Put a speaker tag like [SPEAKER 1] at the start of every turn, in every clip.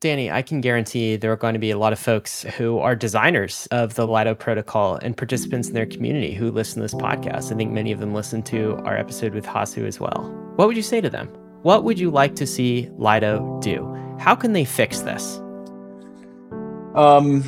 [SPEAKER 1] Danny, I can guarantee there are going to be a lot of folks who are designers of the Lido protocol and participants in their community who listen to this podcast. I think many of them listen to our episode with Hasu as well. What would you say to them? What would you like to see Lido do? How can they fix this? Um,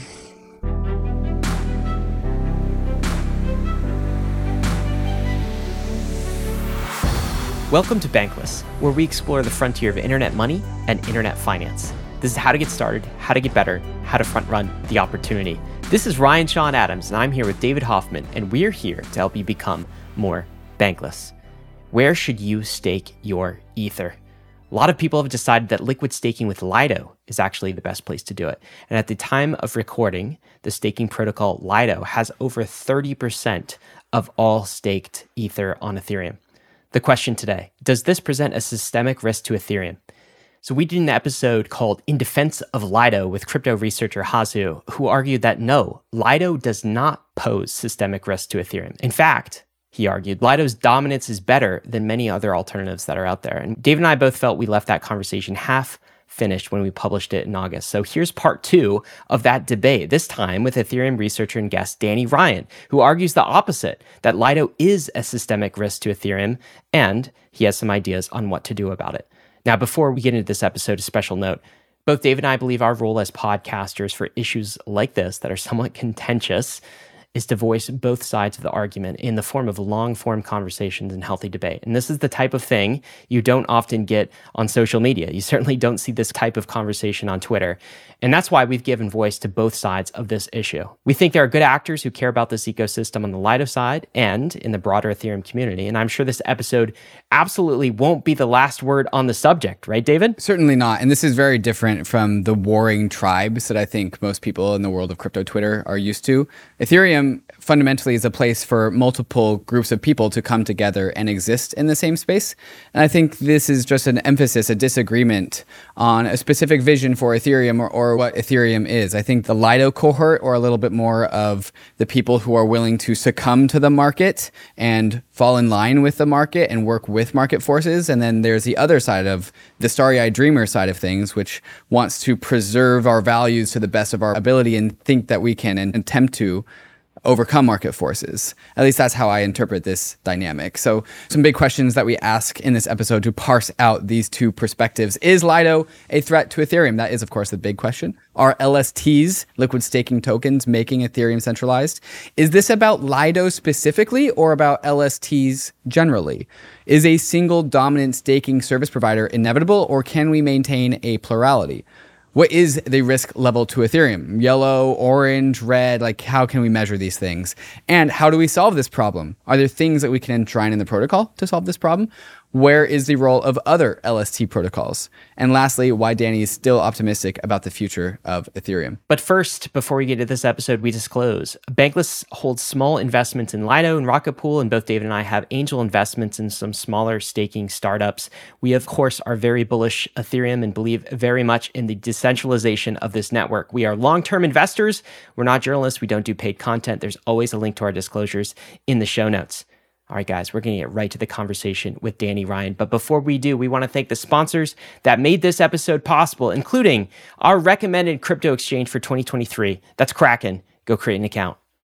[SPEAKER 1] Welcome to Bankless, where we explore the frontier of internet money and internet finance. This is how to get started, how to get better, how to front run the opportunity. This is Ryan Sean Adams, and I'm here with David Hoffman, and we're here to help you become more bankless. Where should you stake your Ether? A lot of people have decided that liquid staking with Lido is actually the best place to do it. And at the time of recording, the staking protocol Lido has over 30% of all staked Ether on Ethereum. The question today Does this present a systemic risk to Ethereum? So, we did an episode called In Defense of Lido with crypto researcher Hasu, who argued that no, Lido does not pose systemic risk to Ethereum. In fact, he argued, Lido's dominance is better than many other alternatives that are out there. And Dave and I both felt we left that conversation half finished when we published it in August. So here's part two of that debate, this time with Ethereum researcher and guest Danny Ryan, who argues the opposite that Lido is a systemic risk to Ethereum, and he has some ideas on what to do about it. Now, before we get into this episode, a special note. Both Dave and I believe our role as podcasters for issues like this that are somewhat contentious is to voice both sides of the argument in the form of long form conversations and healthy debate. And this is the type of thing you don't often get on social media. You certainly don't see this type of conversation on Twitter. And that's why we've given voice to both sides of this issue. We think there are good actors who care about this ecosystem on the Lido side and in the broader Ethereum community. And I'm sure this episode absolutely won't be the last word on the subject, right, David?
[SPEAKER 2] Certainly not. And this is very different from the warring tribes that I think most people in the world of crypto Twitter are used to. Ethereum fundamentally is a place for multiple groups of people to come together and exist in the same space. And I think this is just an emphasis, a disagreement on a specific vision for Ethereum or, or what Ethereum is. I think the Lido cohort, or a little bit more of the people who are willing to succumb to the market and fall in line with the market and work with market forces. And then there's the other side of the starry eyed dreamer side of things, which wants to preserve our values to the best of our ability and think that we can and attempt to overcome market forces. At least that's how I interpret this dynamic. So, some big questions that we ask in this episode to parse out these two perspectives. Is Lido a threat to Ethereum? That is, of course, the big question. Are LSTs, liquid staking tokens, making Ethereum centralized? Is this about Lido specifically or about LSTs generally? Is a single dominant staking service provider inevitable or can we maintain a plurality? What is the risk level to Ethereum? Yellow, orange, red, like how can we measure these things? And how do we solve this problem? Are there things that we can enshrine in the protocol to solve this problem? Where is the role of other LST protocols? And lastly, why Danny is still optimistic about the future of Ethereum.
[SPEAKER 1] But first, before we get to this episode, we disclose Bankless holds small investments in Lido and Rocket Pool, and both David and I have angel investments in some smaller staking startups. We, of course, are very bullish Ethereum and believe very much in the decentralization of this network. We are long term investors. We're not journalists. We don't do paid content. There's always a link to our disclosures in the show notes. All right, guys, we're going to get right to the conversation with Danny Ryan. But before we do, we want to thank the sponsors that made this episode possible, including our recommended crypto exchange for 2023. That's Kraken. Go create an account.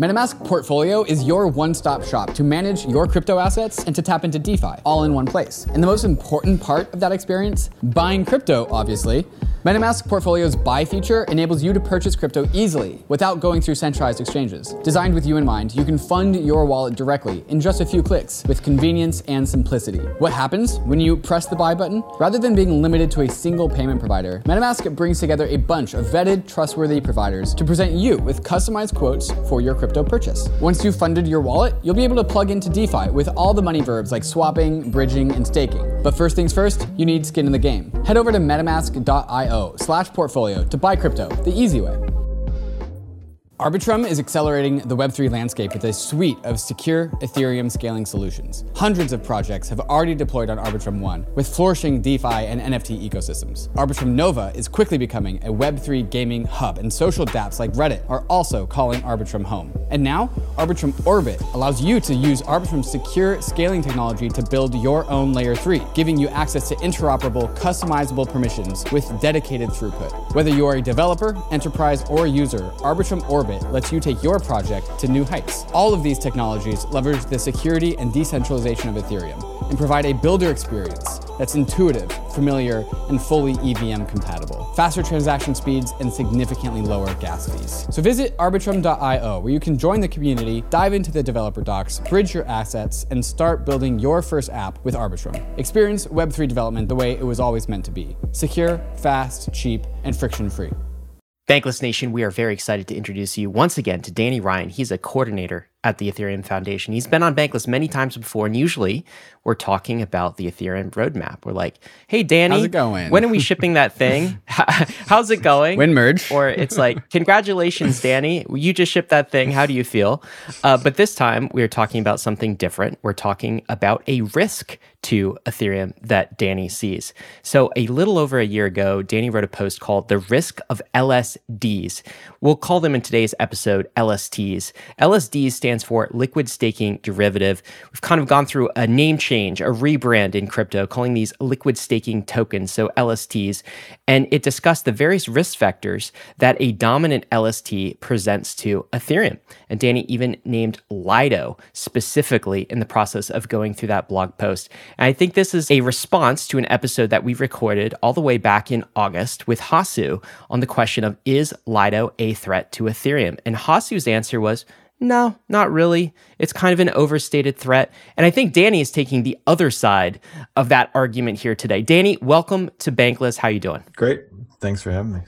[SPEAKER 3] MetaMask Portfolio is your one stop shop to manage your crypto assets and to tap into DeFi all in one place. And the most important part of that experience, buying crypto, obviously,
[SPEAKER 2] MetaMask Portfolio's buy feature enables you to purchase crypto easily without going through centralized exchanges. Designed with you in mind, you can fund your wallet directly in just a few clicks with convenience and simplicity. What happens when you press the buy button? Rather than being limited to a single payment provider, MetaMask brings together a bunch of vetted, trustworthy providers to present you with customized quotes for your crypto purchase. Once you've funded your wallet, you'll be able to plug into DeFi with all the money verbs like swapping, bridging, and staking. But first things first, you need skin in the game. Head over to metamask.io slash portfolio to buy crypto the easy way. Arbitrum is accelerating the Web3 landscape with a suite of secure Ethereum scaling solutions. Hundreds of projects have already deployed on Arbitrum One, with flourishing DeFi and NFT ecosystems. Arbitrum Nova is quickly becoming a Web3 gaming hub, and social dApps like Reddit are also calling Arbitrum home. And now, Arbitrum Orbit allows you to use Arbitrum's secure scaling technology to build your own Layer 3, giving you access to interoperable, customizable permissions with dedicated throughput. Whether you are a developer, enterprise, or user, Arbitrum Orbit lets you take your project to new heights. All of these technologies leverage the security and decentralization of Ethereum and provide a builder experience that's intuitive, familiar, and fully EVM compatible. Faster transaction speeds and significantly lower gas fees. So visit arbitrum.io where you can join the community, dive into the developer docs, bridge your assets, and start building your first app with Arbitrum. Experience Web3 development the way it was always meant to be secure, fast, cheap, and friction free.
[SPEAKER 1] Bankless Nation, we are very excited to introduce you once again to Danny Ryan. He's a coordinator at the Ethereum Foundation. He's been on Bankless many times before, and usually we're talking about the Ethereum roadmap. We're like, "Hey, Danny,
[SPEAKER 4] how's it going?
[SPEAKER 1] When are we shipping that thing? how's it going?
[SPEAKER 4] When merge?"
[SPEAKER 1] Or it's like, "Congratulations, Danny, you just shipped that thing. How do you feel?" Uh, but this time we're talking about something different. We're talking about a risk to Ethereum that Danny sees. So a little over a year ago, Danny wrote a post called "The Risk of LSDs." We'll call them in today's episode LSTs. LSDs stands for liquid staking derivative. We've kind of gone through a name change, a rebrand in crypto, calling these liquid staking tokens, so LSTs. And it discussed the various risk factors that a dominant LST presents to Ethereum. And Danny even named Lido specifically in the process of going through that blog post. And I think this is a response to an episode that we recorded all the way back in August with Hasu on the question of is Lido a threat to Ethereum? And Hasu's answer was no, not really. It's kind of an overstated threat. And I think Danny is taking the other side of that argument here today. Danny, welcome to Bankless. How you doing?
[SPEAKER 5] Great. Thanks for having me.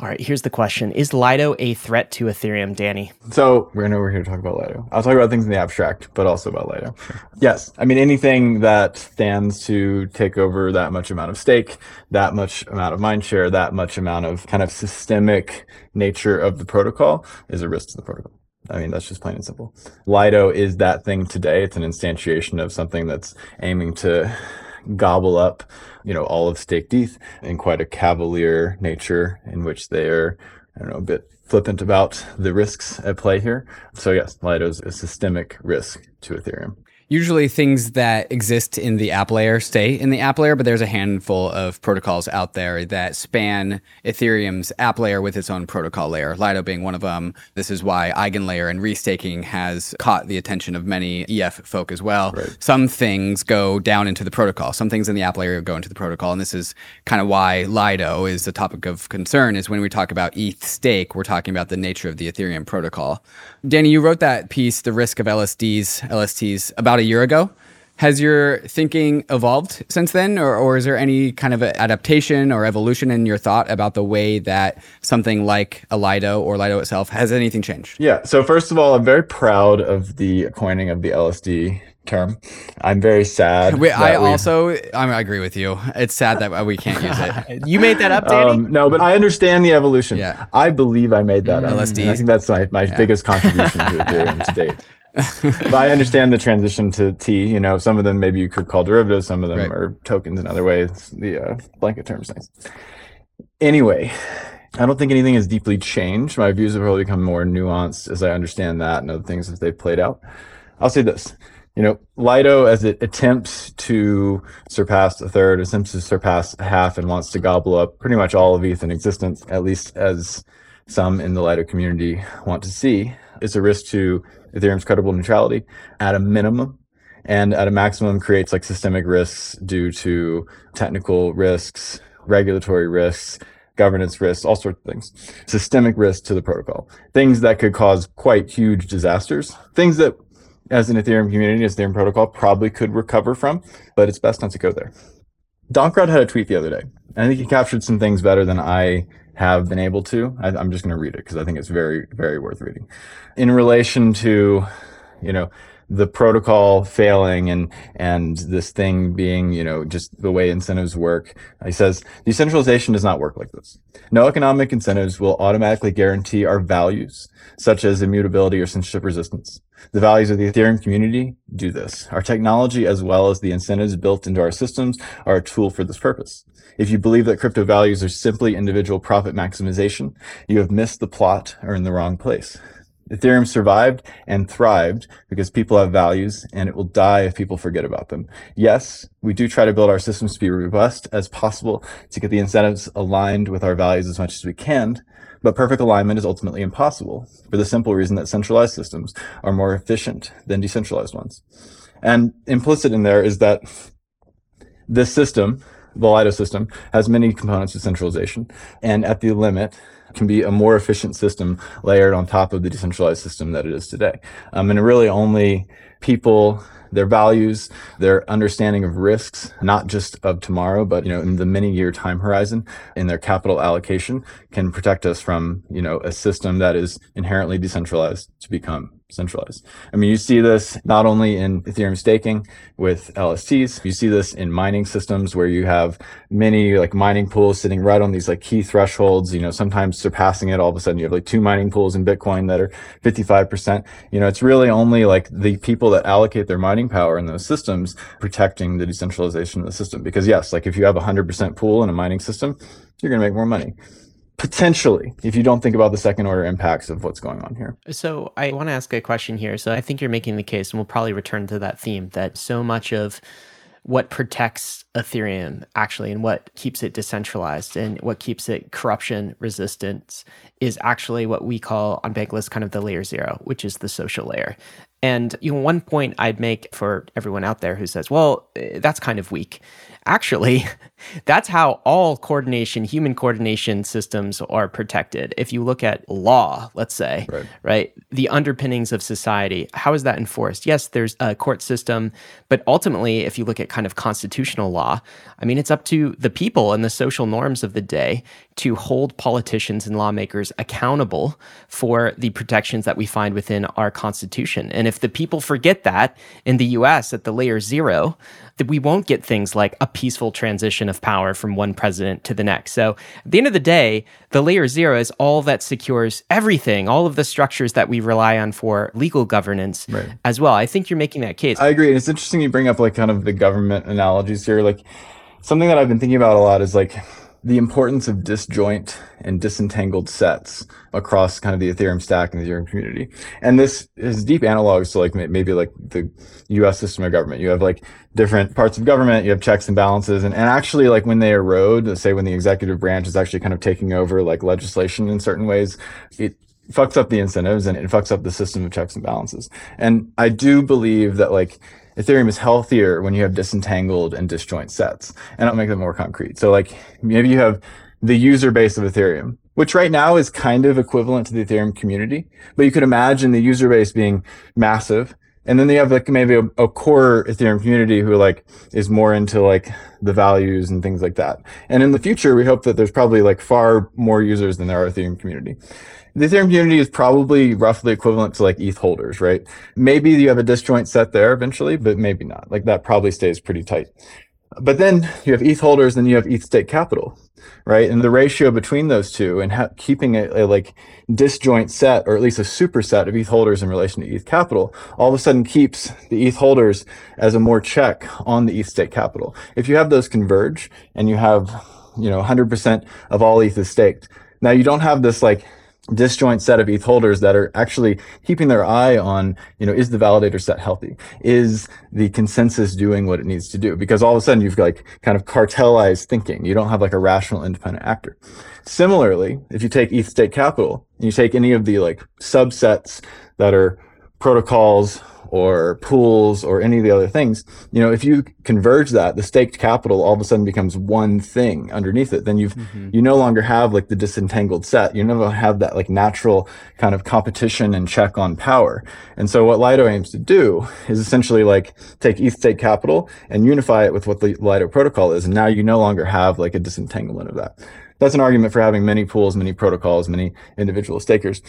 [SPEAKER 1] All right, here's the question. Is Lido a threat to Ethereum, Danny?
[SPEAKER 5] So we're we're here to talk about Lido. I'll talk about things in the abstract, but also about Lido. Yes. I mean anything that stands to take over that much amount of stake, that much amount of mind share, that much amount of kind of systemic nature of the protocol is a risk to the protocol. I mean, that's just plain and simple. Lido is that thing today. It's an instantiation of something that's aiming to gobble up, you know, all of staked ETH in quite a cavalier nature in which they're, I don't know, a bit flippant about the risks at play here. So yes, Lido is a systemic risk to Ethereum
[SPEAKER 4] usually things that exist in the app layer stay in the app layer, but there's a handful of protocols out there that span Ethereum's app layer with its own protocol layer, Lido being one of them. This is why Eigenlayer and restaking has caught the attention of many EF folk as well. Right. Some things go down into the protocol. Some things in the app layer go into the protocol. And this is kind of why Lido is the topic of concern is when we talk about ETH stake, we're talking about the nature of the Ethereum protocol. Danny, you wrote that piece, The Risk of LSDs, LSTs, about a year ago. Has your thinking evolved since then, or, or is there any kind of adaptation or evolution in your thought about the way that something like a Lido or Lido itself has anything changed?
[SPEAKER 5] Yeah. So first of all, I'm very proud of the coining of the LSD term. I'm very sad.
[SPEAKER 4] We, I also I agree with you. It's sad that we can't use it.
[SPEAKER 1] you made that up, Danny? Um,
[SPEAKER 5] no, but I understand the evolution. Yeah. I believe I made that up. LSD. I think that's my, my yeah. biggest contribution to Ethereum to date. But I understand the transition to T. You know, some of them maybe you could call derivatives, some of them right. are tokens in other ways. The uh, blanket terms nice. Anyway, I don't think anything has deeply changed. My views have probably become more nuanced as I understand that and other things as they've played out. I'll say this. You know, Lido, as it attempts to surpass a third, attempts to surpass half, and wants to gobble up pretty much all of ETH in existence, at least as some in the Lido community want to see, is a risk to Ethereum's credible neutrality at a minimum and at a maximum creates like systemic risks due to technical risks, regulatory risks, governance risks, all sorts of things, systemic risk to the protocol, things that could cause quite huge disasters, things that as an Ethereum community, as Ethereum protocol probably could recover from, but it's best not to go there. Dankrad had a tweet the other day. I think he captured some things better than I have been able to. I, am just going to read it because I think it's very, very worth reading. In relation to, you know, the protocol failing and and this thing being you know just the way incentives work. He says decentralization does not work like this. No economic incentives will automatically guarantee our values such as immutability or censorship resistance. The values of the ethereum community do this. Our technology as well as the incentives built into our systems are a tool for this purpose. If you believe that crypto values are simply individual profit maximization you have missed the plot or in the wrong place Ethereum survived and thrived because people have values and it will die if people forget about them. Yes, we do try to build our systems to be robust as possible to get the incentives aligned with our values as much as we can, but perfect alignment is ultimately impossible for the simple reason that centralized systems are more efficient than decentralized ones. And implicit in there is that this system, the Lido system, has many components of centralization. And at the limit, can be a more efficient system layered on top of the decentralized system that it is today. Um, and really only people their values, their understanding of risks, not just of tomorrow, but you know, in the many year time horizon in their capital allocation can protect us from, you know, a system that is inherently decentralized to become centralized. I mean, you see this not only in Ethereum staking with LSTs, you see this in mining systems where you have many like mining pools sitting right on these like key thresholds, you know, sometimes surpassing it. All of a sudden you have like two mining pools in Bitcoin that are 55%. You know, it's really only like the people that allocate their mining power in those systems protecting the decentralization of the system. Because yes, like if you have a hundred percent pool in a mining system, you're going to make more money potentially if you don't think about the second order impacts of what's going on here.
[SPEAKER 1] So I want to ask a question here. So I think you're making the case, and we'll probably return to that theme that so much of what protects Ethereum actually and what keeps it decentralized and what keeps it corruption resistant is actually what we call on Bankless kind of the layer zero, which is the social layer. And you know, one point I'd make for everyone out there who says, well, eh, that's kind of weak. Actually, that's how all coordination, human coordination systems are protected. If you look at law, let's say, right. right, the underpinnings of society, how is that enforced? Yes, there's a court system, but ultimately, if you look at kind of constitutional law, I mean, it's up to the people and the social norms of the day to hold politicians and lawmakers accountable for the protections that we find within our constitution. And if the people forget that in the US at the layer zero, that we won't get things like a peaceful transition of power from one president to the next. So at the end of the day, the layer zero is all that secures everything, all of the structures that we rely on for legal governance right. as well. I think you're making that case.
[SPEAKER 5] I agree. And it's interesting you bring up like kind of the government analogies here. Like something that I've been thinking about a lot is like the importance of disjoint and disentangled sets across kind of the Ethereum stack and the Ethereum community. And this is deep analogs to like maybe like the US system of government. You have like different parts of government, you have checks and balances. And, and actually like when they erode, say when the executive branch is actually kind of taking over like legislation in certain ways, it fucks up the incentives and it fucks up the system of checks and balances. And I do believe that like Ethereum is healthier when you have disentangled and disjoint sets. And I'll make them more concrete. So like maybe you have the user base of Ethereum, which right now is kind of equivalent to the Ethereum community, but you could imagine the user base being massive. And then you have like maybe a, a core Ethereum community who like is more into like the values and things like that. And in the future, we hope that there's probably like far more users than there are Ethereum community the Ethereum community is probably roughly equivalent to like ETH holders, right? Maybe you have a disjoint set there eventually, but maybe not. Like that probably stays pretty tight. But then you have ETH holders, and you have ETH stake capital, right? And the ratio between those two and ha- keeping a, a, uh, like disjoint set or at least a superset of ETH holders in relation to ETH capital all of a sudden keeps the ETH holders as a more check on the ETH stake capital. If you have those converge and you have, you know, 100% of all ETH is staked, now you don't have this like disjoint set of ETH holders that are actually keeping their eye on, you know, is the validator set healthy? Is the consensus doing what it needs to do? Because all of a sudden you've like kind of cartelized thinking. You don't have like a rational independent actor. Similarly, if you take ETH state capital, and you take any of the like subsets that are protocols or pools or any of the other things, you know, if you converge that, the staked capital all of a sudden becomes one thing underneath it. Then you've mm-hmm. you no longer have like the disentangled set. You never have that like natural kind of competition and check on power. And so what Lido aims to do is essentially like take ETH stake capital and unify it with what the Lido protocol is. And now you no longer have like a disentanglement of that. That's an argument for having many pools, many protocols, many individual stakers.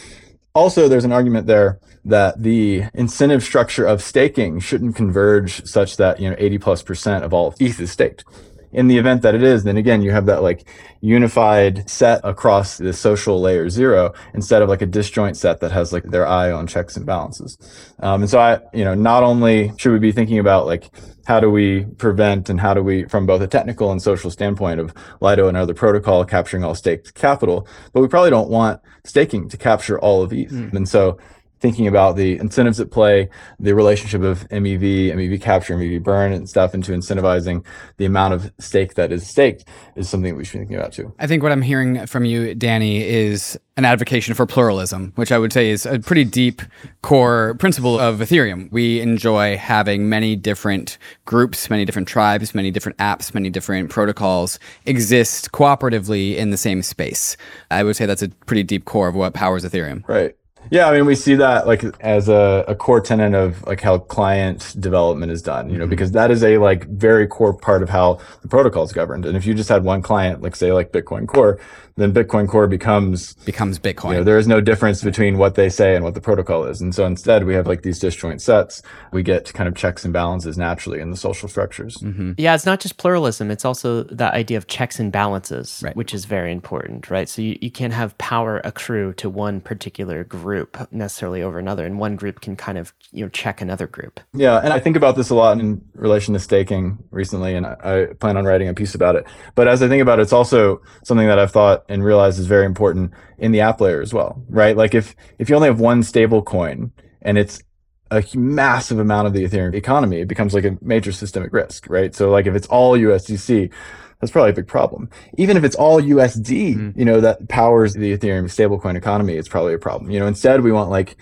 [SPEAKER 5] Also, there's an argument there that the incentive structure of staking shouldn't converge such that, you know, 80 plus percent of all ETH is staked. In the event that it is, then again, you have that like unified set across the social layer zero instead of like a disjoint set that has like their eye on checks and balances. Um, and so I, you know, not only should we be thinking about like how do we prevent and how do we, from both a technical and social standpoint of Lido and other protocol capturing all staked capital, but we probably don't want staking to capture all of ETH. Mm. And so thinking about the incentives at play, the relationship of MEV, MEV capture, MEV burn and stuff into incentivizing the amount of stake that is staked is something we should be thinking about too.
[SPEAKER 2] I think what I'm hearing from you, Danny, is an advocacy for pluralism, which I would say is a pretty deep core principle of Ethereum. We enjoy having many different groups, many different tribes, many different apps, many different protocols exist cooperatively in the same space. I would say that's a pretty deep core of what powers Ethereum.
[SPEAKER 5] Right. Yeah, I mean, we see that like as a, a core tenet of like how client development is done, you know, mm-hmm. because that is a like very core part of how the protocol is governed. And if you just had one client, like say like Bitcoin Core, then Bitcoin Core becomes
[SPEAKER 2] becomes Bitcoin.
[SPEAKER 5] You know, there is no difference between what they say and what the protocol is. And so instead, we have like these disjoint sets. We get kind of checks and balances naturally in the social structures.
[SPEAKER 1] Mm-hmm. Yeah, it's not just pluralism; it's also that idea of checks and balances, right. which is very important, right? So you, you can't have power accrue to one particular group necessarily over another, and one group can kind of you know check another group.
[SPEAKER 5] Yeah, and I think about this a lot in relation to staking recently, and I, I plan on writing a piece about it. But as I think about it, it's also something that I've thought and realize is very important in the app layer as well, right? Like if if you only have one stable coin and it's a massive amount of the Ethereum economy, it becomes like a major systemic risk, right? So like if it's all USDC, that's probably a big problem. Even if it's all USD, mm. you know, that powers the Ethereum stablecoin economy, it's probably a problem. You know, instead we want like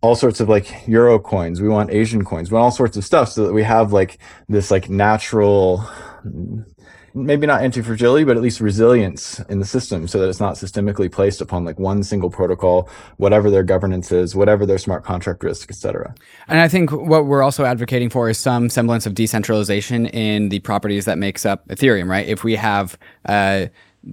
[SPEAKER 5] all sorts of like euro coins, we want Asian coins, we want all sorts of stuff so that we have like this like natural maybe not anti-fragility, but at least resilience in the system so that it's not systemically placed upon like one single protocol, whatever their governance is, whatever their smart contract risk, et cetera.
[SPEAKER 2] And I think what we're also advocating for is some semblance of decentralization in the properties that makes up Ethereum, right? If we have uh,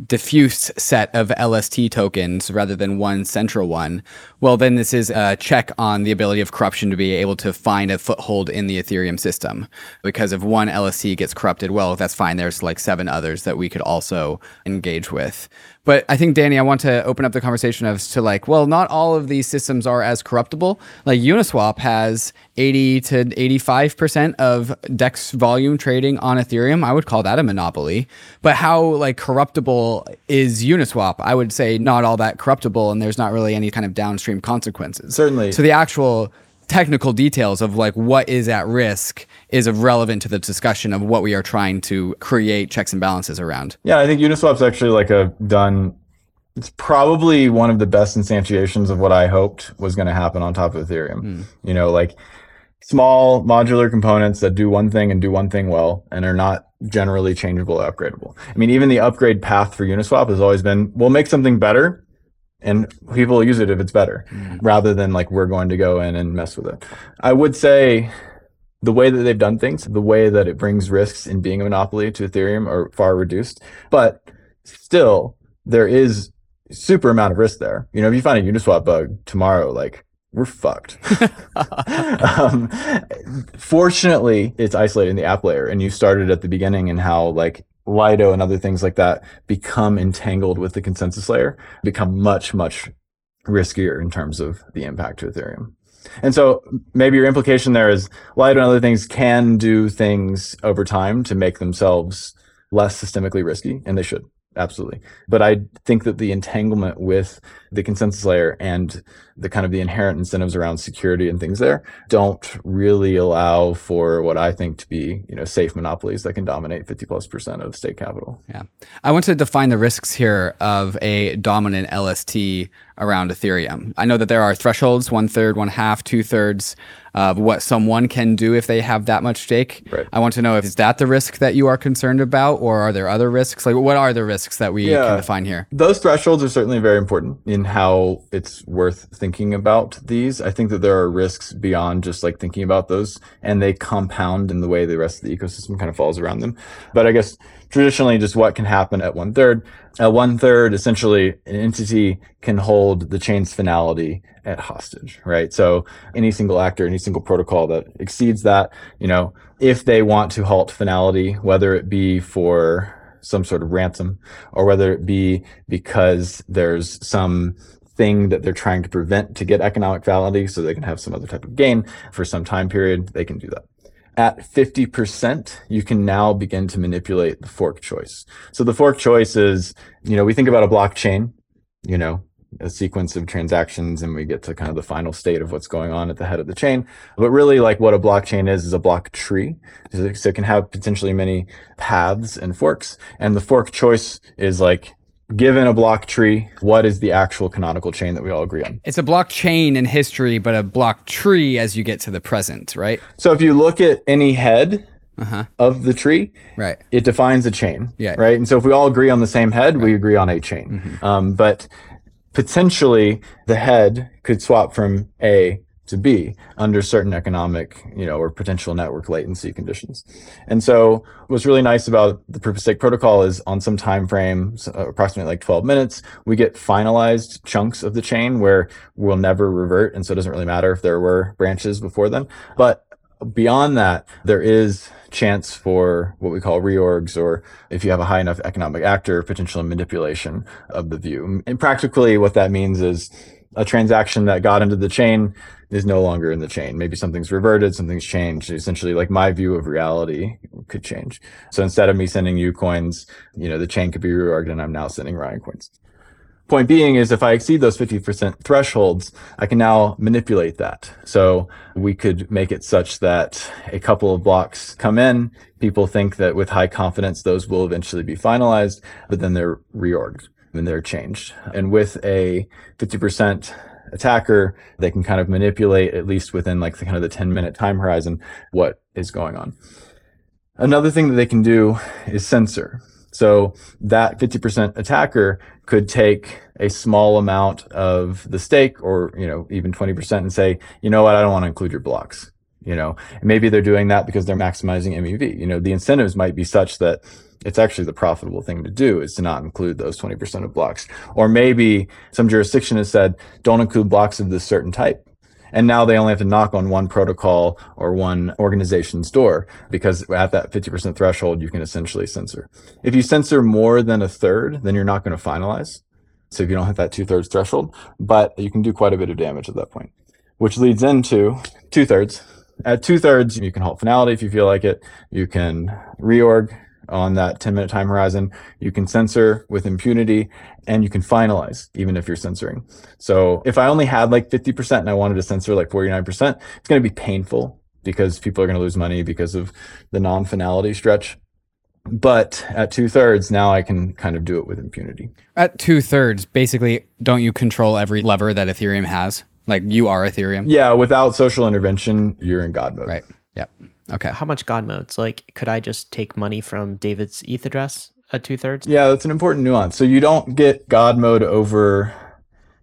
[SPEAKER 2] diffuse set of LST tokens rather than one central one, well, then this is a check on the ability of corruption to be able to find a foothold in the Ethereum system. Because if one LST gets corrupted, well, that's fine. There's like seven others that we could also engage with. But I think, Danny, I want to open up the conversation as to like, well, not all of these systems are as corruptible. Like Uniswap has 80 to 85% of DEX volume trading on Ethereum. I would call that a monopoly. But how like corruptible is Uniswap? I would say not all that corruptible, and there's not really any kind of downstream consequences.
[SPEAKER 5] Certainly.
[SPEAKER 2] So the actual technical details of like what is at risk is relevant to the discussion of what we are trying to create checks and balances around.
[SPEAKER 5] Yeah, I think Uniswap's actually like a done it's probably one of the best instantiations of what I hoped was going to happen on top of Ethereum. Mm. You know, like small modular components that do one thing and do one thing well and are not generally changeable or upgradable. I mean, even the upgrade path for Uniswap has always been we'll make something better and people use it if it's better mm. rather than like we're going to go in and mess with it. I would say the way that they've done things, the way that it brings risks in being a monopoly to Ethereum are far reduced, but still there is super amount of risk there. You know, if you find a Uniswap bug tomorrow, like we're fucked. um, fortunately, it's isolated in the app layer, and you started at the beginning and how like Lido and other things like that become entangled with the consensus layer, become much, much riskier in terms of the impact to Ethereum. And so maybe your implication there is Lido and other things can do things over time to make themselves less systemically risky, and they should absolutely. But I think that the entanglement with the consensus layer and the kind of the inherent incentives around security and things there don't really allow for what I think to be, you know, safe monopolies that can dominate 50 plus percent of state capital.
[SPEAKER 2] Yeah. I want to define the risks here of a dominant LST around Ethereum. I know that there are thresholds one third, one half, two thirds of what someone can do if they have that much stake.
[SPEAKER 5] Right.
[SPEAKER 2] I want to know if is that the risk that you are concerned about, or are there other risks? Like, what are the risks that we yeah, can define here?
[SPEAKER 5] Those thresholds are certainly very important in how it's worth thinking about these. I think that there are risks beyond just like thinking about those, and they compound in the way the rest of the ecosystem kind of falls around them. But I guess traditionally, just what can happen at one third. At one third, essentially, an entity can hold the chain's finality at hostage, right? So any single actor, any single protocol that exceeds that, you know, if they want to halt finality, whether it be for some sort of ransom or whether it be because there's some thing that they're trying to prevent to get economic validity so they can have some other type of gain for some time period, they can do that. At 50%, you can now begin to manipulate the fork choice. So the fork choice is, you know, we think about a blockchain, you know, a sequence of transactions and we get to kind of the final state of what's going on at the head of the chain. But really like what a blockchain is, is a block tree. So it can have potentially many paths and forks. And the fork choice is like given a block tree, what is the actual canonical chain that we all agree on?
[SPEAKER 2] It's a blockchain in history, but a block tree as you get to the present, right?
[SPEAKER 5] So if you look at any head uh-huh. of the tree,
[SPEAKER 2] right,
[SPEAKER 5] it defines a chain,
[SPEAKER 2] yeah,
[SPEAKER 5] right. And so if we all agree on the same head, right. we agree on a chain. Mm-hmm. Um, but potentially, the head could swap from A to be under certain economic, you know, or potential network latency conditions. And so what's really nice about the proof of stake protocol is on some time frame, uh, approximately like 12 minutes, we get finalized chunks of the chain where we'll never revert. And so it doesn't really matter if there were branches before then. But beyond that, there is chance for what we call reorgs, or if you have a high enough economic actor, potential manipulation of the view. And practically what that means is a transaction that got into the chain is no longer in the chain. Maybe something's reverted, something's changed. Essentially, like my view of reality could change. So instead of me sending you coins, you know, the chain could be reorged and I'm now sending Ryan coins. Point being is if I exceed those 50% thresholds, I can now manipulate that. So we could make it such that a couple of blocks come in. People think that with high confidence, those will eventually be finalized, but then they're reorged and they're changed. And with a 50% attacker, they can kind of manipulate, at least within like the kind of the 10 minute time horizon, what is going on. Another thing that they can do is censor. So that 50% attacker could take a small amount of the stake or, you know, even 20% and say, you know what, I don't want to include your blocks. You know, maybe they're doing that because they're maximizing MEV. You know, the incentives might be such that it's actually the profitable thing to do is to not include those 20% of blocks. Or maybe some jurisdiction has said, don't include blocks of this certain type. And now they only have to knock on one protocol or one organization's door because at that 50% threshold, you can essentially censor. If you censor more than a third, then you're not going to finalize. So if you don't hit that two thirds threshold, but you can do quite a bit of damage at that point, which leads into two thirds. At two thirds, you can halt finality if you feel like it. You can reorg on that 10 minute time horizon. You can censor with impunity and you can finalize even if you're censoring. So if I only had like 50% and I wanted to censor like 49%, it's going to be painful because people are going to lose money because of the non finality stretch. But at two thirds, now I can kind of do it with impunity.
[SPEAKER 2] At two thirds, basically, don't you control every lever that Ethereum has? Like you are Ethereum?
[SPEAKER 5] Yeah, without social intervention, you're in God mode.
[SPEAKER 2] Right. Yep. Okay.
[SPEAKER 1] How much God modes? Like, could I just take money from David's ETH address at two thirds?
[SPEAKER 5] Yeah, that's an important nuance. So you don't get God mode over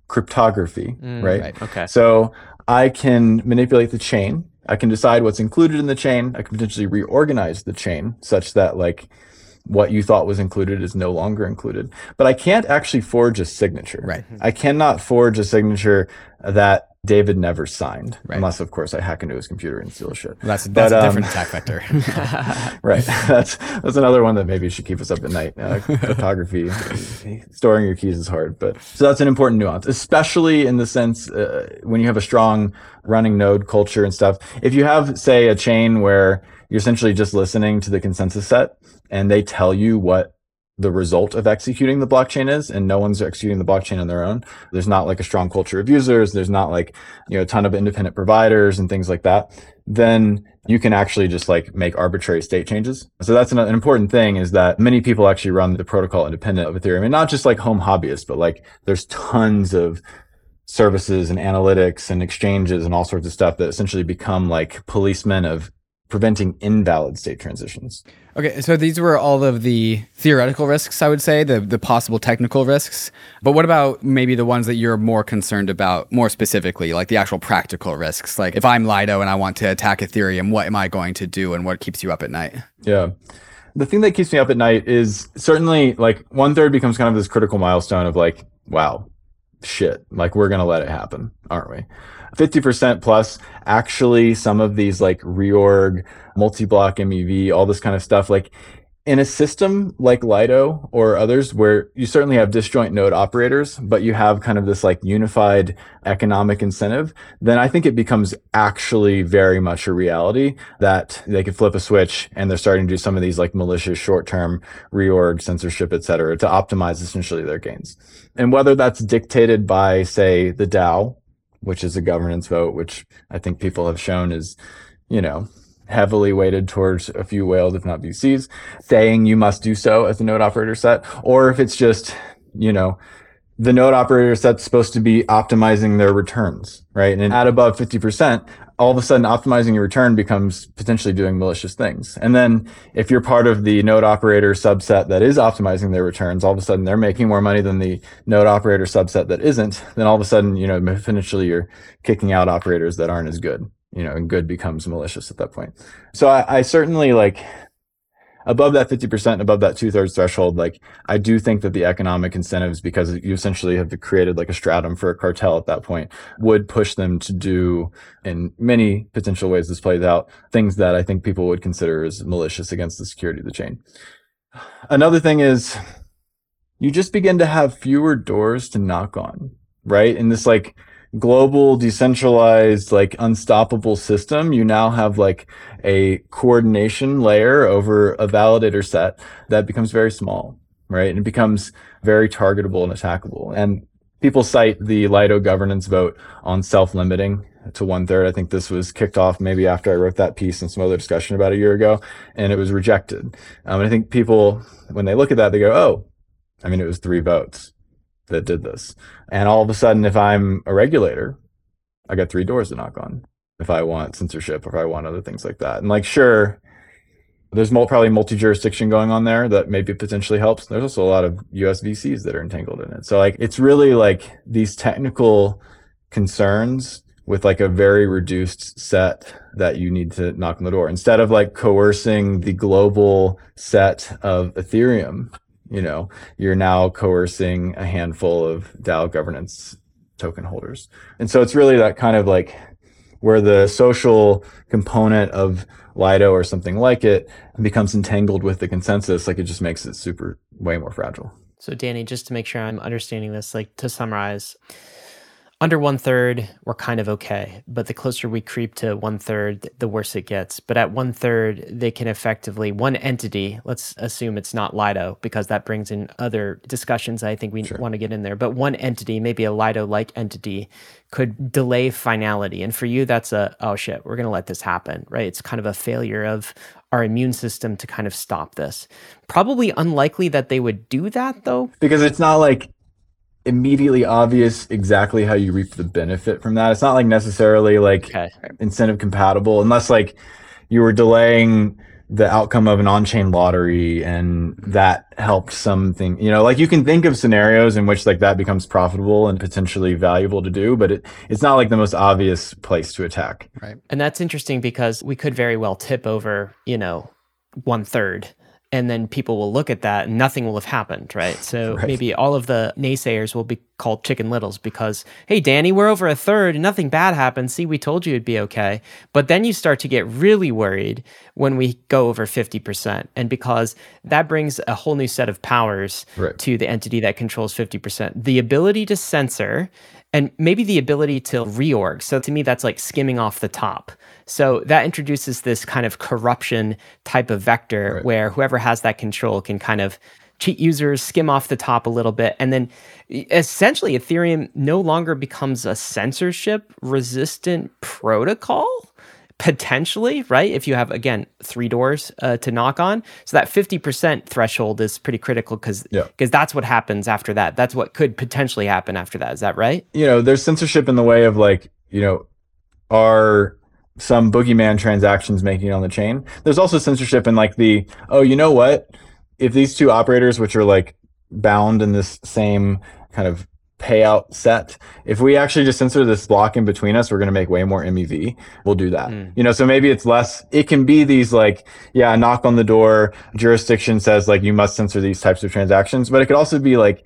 [SPEAKER 5] cryptography, mm, right? right?
[SPEAKER 1] Okay.
[SPEAKER 5] So I can manipulate the chain. I can decide what's included in the chain. I can potentially reorganize the chain such that like what you thought was included is no longer included. But I can't actually forge a signature.
[SPEAKER 2] Right.
[SPEAKER 5] I cannot forge a signature that David never signed, right. unless of course I hack into his computer and steal shit.
[SPEAKER 2] That's, that's but, a um, different attack vector.
[SPEAKER 5] right. That's that's another one that maybe should keep us up at night. Uh, cryptography, storing your keys is hard, but so that's an important nuance, especially in the sense uh, when you have a strong running node culture and stuff. If you have, say, a chain where you're essentially just listening to the consensus set and they tell you what the result of executing the blockchain is and no one's executing the blockchain on their own. There's not like a strong culture of users. There's not like you know a ton of independent providers and things like that. Then you can actually just like make arbitrary state changes. So that's an, an important thing is that many people actually run the protocol independent of ethereum and not just like home hobbyists but like there's tons of services and analytics and exchanges and all sorts of stuff that essentially become like policemen of preventing invalid state transitions.
[SPEAKER 2] Okay, so these were all of the theoretical risks, I would say, the the possible technical risks. But what about maybe the ones that you're more concerned about more specifically, like the actual practical risks? Like if I'm Lido and I want to attack Ethereum, what am I going to do and what keeps you up at night?
[SPEAKER 5] Yeah. The thing that keeps me up at night is certainly like one third becomes kind of this critical milestone of like, wow, shit, like we're going to let it happen, aren't we? 50% plus actually some of these like reorg, multi-block MEV, all this kind of stuff, like in a system like Lido or others where you certainly have disjoint node operators, but you have kind of this like unified economic incentive, then I think it becomes actually very much a reality that they could flip a switch and they're starting to do some of these like malicious short-term reorg, censorship, et cetera, to optimize essentially their gains. And whether that's dictated by, say, the DAO which is a governance vote, which I think people have shown is, you know, heavily weighted towards a few whales, if not VCs, saying you must do so as a node operator set, or if it's just, you know, the node operator set's supposed to be optimizing their returns, right? And at above 50%, all of a sudden optimizing your return becomes potentially doing malicious things. And then if you're part of the node operator subset that is optimizing their returns, all of a sudden they're making more money than the node operator subset that isn't, then all of a sudden, you know, potentially you're kicking out operators that aren't as good, you know, and good becomes malicious at that point. So I, I certainly like above that 50% above that two thirds threshold, like I do think that the economic incentives, because you essentially have created like a stratum for a cartel at that point, would push them to do in many potential ways this plays out, things that I think people would consider as malicious against the security of the chain. Another thing is you just begin to have fewer doors to knock on, right? In this like global, decentralized, like unstoppable system, you now have like a coordination layer over a validator set that becomes very small, right? And it becomes very targetable and attackable. And people cite the Lido governance vote on self-limiting to one third. I think this was kicked off maybe after I wrote that piece and some other discussion about a year ago, and it was rejected. Um, and I think people, when they look at that, they go, "Oh, I mean, it was three votes that did this." And all of a sudden, if I'm a regulator, I got three doors to knock on if I want censorship or if I want other things like that. And like, sure, there's probably multi jurisdiction going on there that maybe potentially helps. There's also a lot of US VCs that are entangled in it. So like, it's really like these technical concerns with like a very reduced set that you need to knock on the door instead of like coercing the global set of Ethereum. You know, you're now coercing a handful of DAO governance token holders. And so it's really that kind of like where the social component of Lido or something like it becomes entangled with the consensus, like it just makes it super way more fragile.
[SPEAKER 1] So, Danny, just to make sure I'm understanding this, like to summarize, under one third, we're kind of okay. But the closer we creep to one third, the worse it gets. But at one third, they can effectively, one entity, let's assume it's not Lido, because that brings in other discussions I think we sure. want to get in there. But one entity, maybe a Lido like entity, could delay finality. And for you, that's a, oh shit, we're going to let this happen, right? It's kind of a failure of our immune system to kind of stop this. Probably unlikely that they would do that though.
[SPEAKER 5] Because it's not like immediately obvious exactly how you reap the benefit from that. It's not like necessarily like okay. incentive compatible unless like you were delaying the outcome of an on-chain lottery and that helped something you know like you can think of scenarios in which like that becomes profitable and potentially valuable to do but it, it's not like the most obvious place to attack
[SPEAKER 1] right and that's interesting because we could very well tip over you know one third and then people will look at that and nothing will have happened, right? So right. maybe all of the naysayers will be called chicken littles because, hey, Danny, we're over a third and nothing bad happened. See, we told you it'd be okay. But then you start to get really worried when we go over 50%. And because that brings a whole new set of powers right. to the entity that controls 50%. The ability to censor and maybe the ability to reorg. So to me, that's like skimming off the top. So that introduces this kind of corruption type of vector right. where whoever has that control can kind of cheat users, skim off the top a little bit. And then essentially, Ethereum no longer becomes a censorship resistant protocol potentially, right? If you have, again, three doors uh, to knock on. So that 50% threshold is pretty critical because yeah. Cause that's what happens after that. That's what could potentially happen after that. Is that right?
[SPEAKER 5] You know, there's censorship in the way of like, you know, are some boogeyman transactions making it on the chain. There's also censorship in like the, oh, you know what? If these two operators, which are like bound in this same kind of payout set. If we actually just censor this block in between us, we're going to make way more MEV. We'll do that. Mm. You know, so maybe it's less, it can be these like, yeah, knock on the door, jurisdiction says like you must censor these types of transactions, but it could also be like,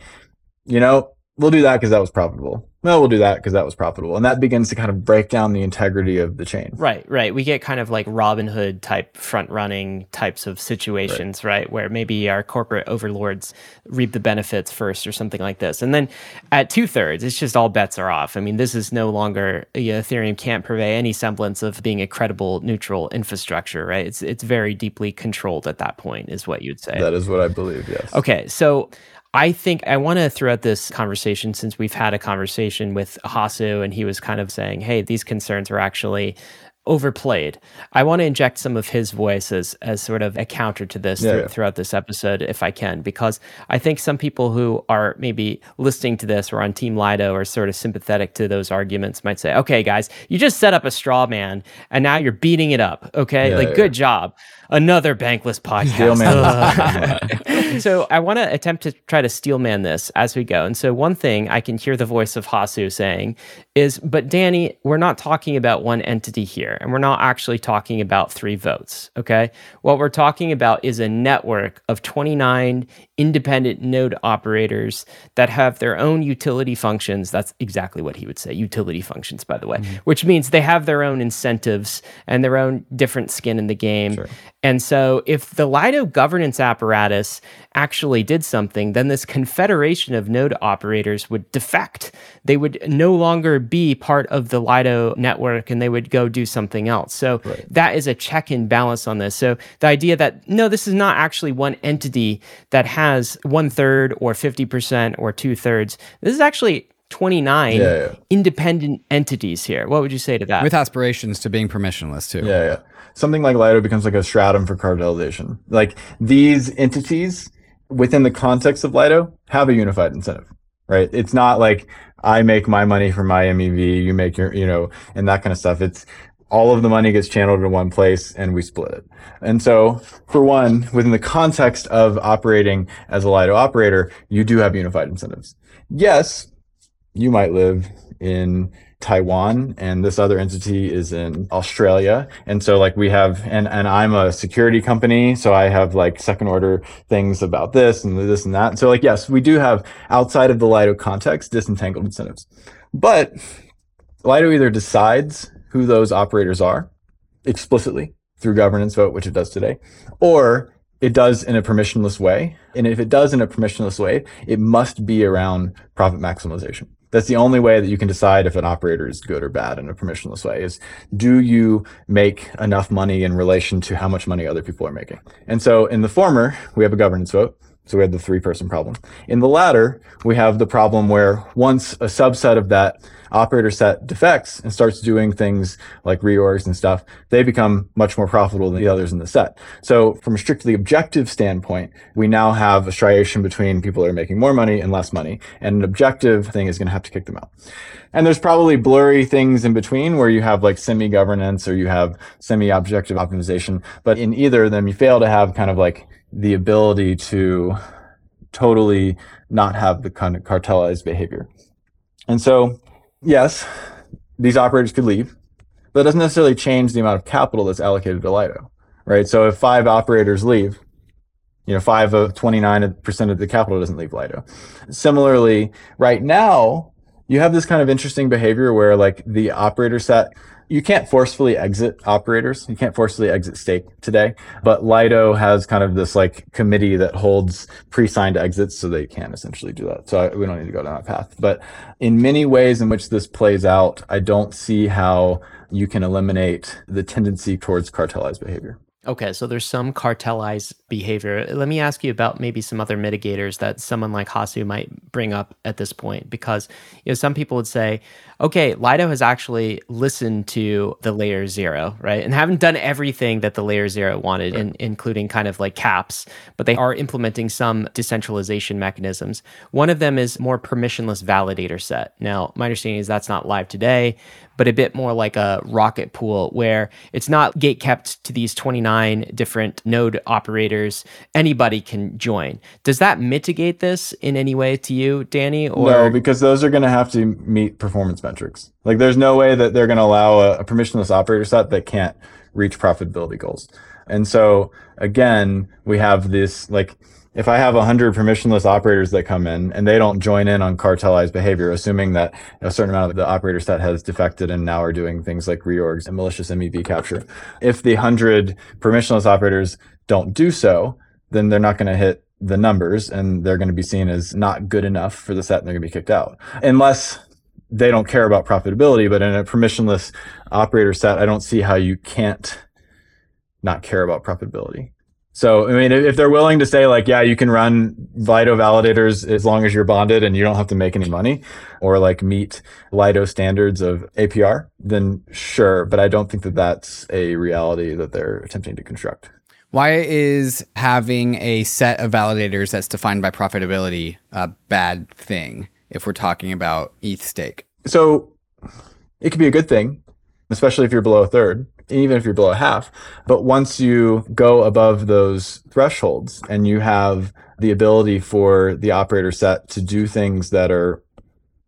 [SPEAKER 5] you know, we'll do that because that was profitable no, we'll do that because that was profitable. And that begins to kind of break down the integrity of the chain.
[SPEAKER 1] Right, right. We get kind of like Robinhood type front running types of situations, right. right. Where maybe our corporate overlords reap the benefits first or something like this. And then at two thirds, it's just all bets are off. I mean, this is no longer, you know, Ethereum can't purvey any semblance of being a credible neutral infrastructure, right? It's, it's very deeply controlled at that point, is what you'd say.
[SPEAKER 5] That is what I believe, yes.
[SPEAKER 1] Okay. So I think I want to throughout this conversation, since we've had a conversation with Hasu and he was kind of saying, hey, these concerns are actually overplayed. I want to inject some of his voice as, as sort of a counter to this yeah, th- yeah. throughout this episode, if I can, because I think some people who are maybe listening to this or on Team Lido or sort of sympathetic to those arguments might say, okay, guys, you just set up a straw man and now you're beating it up. Okay. Yeah, like, good job another bankless podcast. so I want to attempt to try to steelman this as we go. And so one thing I can hear the voice of Hasu saying is, but Danny, we're not talking about one entity here, and we're not actually talking about three votes. Okay. What we're talking about is a network of 29 independent node operators that have their own utility functions. That's exactly what he would say utility functions, by the way, mm-hmm. which means they have their own incentives and their own different skin in the game. Sure. And so, if the Lido governance apparatus actually did something, then this confederation of node operators would defect. They would no longer be part of the Lido network and they would go do something else. So, right. that is a check and balance on this. So, the idea that no, this is not actually one entity that has one third or 50% or two thirds, this is actually 29 yeah, yeah. independent entities here. What would you say to that?
[SPEAKER 2] With aspirations to being permissionless too.
[SPEAKER 5] Yeah, yeah. Something like Lido becomes like a stratum for cartelization. Like these entities within the context of Lido have a unified incentive, right? It's not like I make my money from my MEV, you make your, you know, and that kind of stuff. It's all of the money gets channeled in one place and we split it. And so, for one, within the context of operating as a Lido operator, you do have unified incentives. Yes, you might live in Taiwan and this other entity is in Australia. And so like we have and and I'm a security company, so I have like second order things about this and this and that. So like yes, we do have outside of the Lido context disentangled incentives. But Lido either decides who those operators are explicitly through governance vote, which it does today, or it does in a permissionless way. And if it does in a permissionless way, it must be around profit maximization. That's the only way that you can decide if an operator is good or bad in a permissionless way is do you make enough money in relation to how much money other people are making? And so in the former, we have a governance vote. So we have the three person problem. In the latter, we have the problem where once a subset of that operator set defects and starts doing things like reorgs and stuff, they become much more profitable than the others in the set. So from a strictly objective standpoint, we now have a striation between people that are making more money and less money. And an objective thing is going to have to kick them out. And there's probably blurry things in between where you have like semi governance or you have semi objective optimization. But in either of them, you fail to have kind of like the ability to totally not have the kind of cartelized behavior. And so yes, these operators could leave, but it doesn't necessarily change the amount of capital that's allocated to Lido, right? So if five operators leave, you know, five of 29% of the capital doesn't leave Lido. Similarly, right now, you have this kind of interesting behavior where like the operator set you can't forcefully exit operators. You can't forcefully exit stake today, but Lido has kind of this like committee that holds pre-signed exits, so they can essentially do that. So I, we don't need to go down that path. But in many ways in which this plays out, I don't see how you can eliminate the tendency towards cartelized behavior.
[SPEAKER 1] Okay, so there's some cartelized behavior. Let me ask you about maybe some other mitigators that someone like Hasu might bring up at this point, because you know some people would say, okay, Lido has actually listened to the layer zero, right, and haven't done everything that the layer zero wanted, right. in, including kind of like caps, but they are implementing some decentralization mechanisms. One of them is more permissionless validator set. Now, my understanding is that's not live today, but a bit more like a rocket pool where it's not gate kept to these 29 different node operators. Anybody can join. Does that mitigate this in any way to you, Danny?
[SPEAKER 5] Or no, because those are going to have to meet performance metrics. Like there's no way that they're going to allow a, a permissionless operator set that can't reach profitability goals. And so again, we have this like if I have 100 permissionless operators that come in and they don't join in on cartelized behavior, assuming that a certain amount of the operator set has defected and now are doing things like reorgs and malicious MEV capture, if the 100 permissionless operators don't do so, then they're not going to hit the numbers and they're going to be seen as not good enough for the set and they're going to be kicked out. Unless they don't care about profitability, but in a permissionless operator set, I don't see how you can't not care about profitability. So, I mean, if they're willing to say like, yeah, you can run Lido validators as long as you're bonded and you don't have to make any money or like meet Lido standards of APR, then sure. But I don't think that that's a reality that they're attempting to construct.
[SPEAKER 2] Why is having a set of validators that's defined by profitability a bad thing if we're talking about ETH stake?
[SPEAKER 5] So it could be a good thing, especially if you're below a third even if you're below half. But once you go above those thresholds and you have the ability for the operator set to do things that are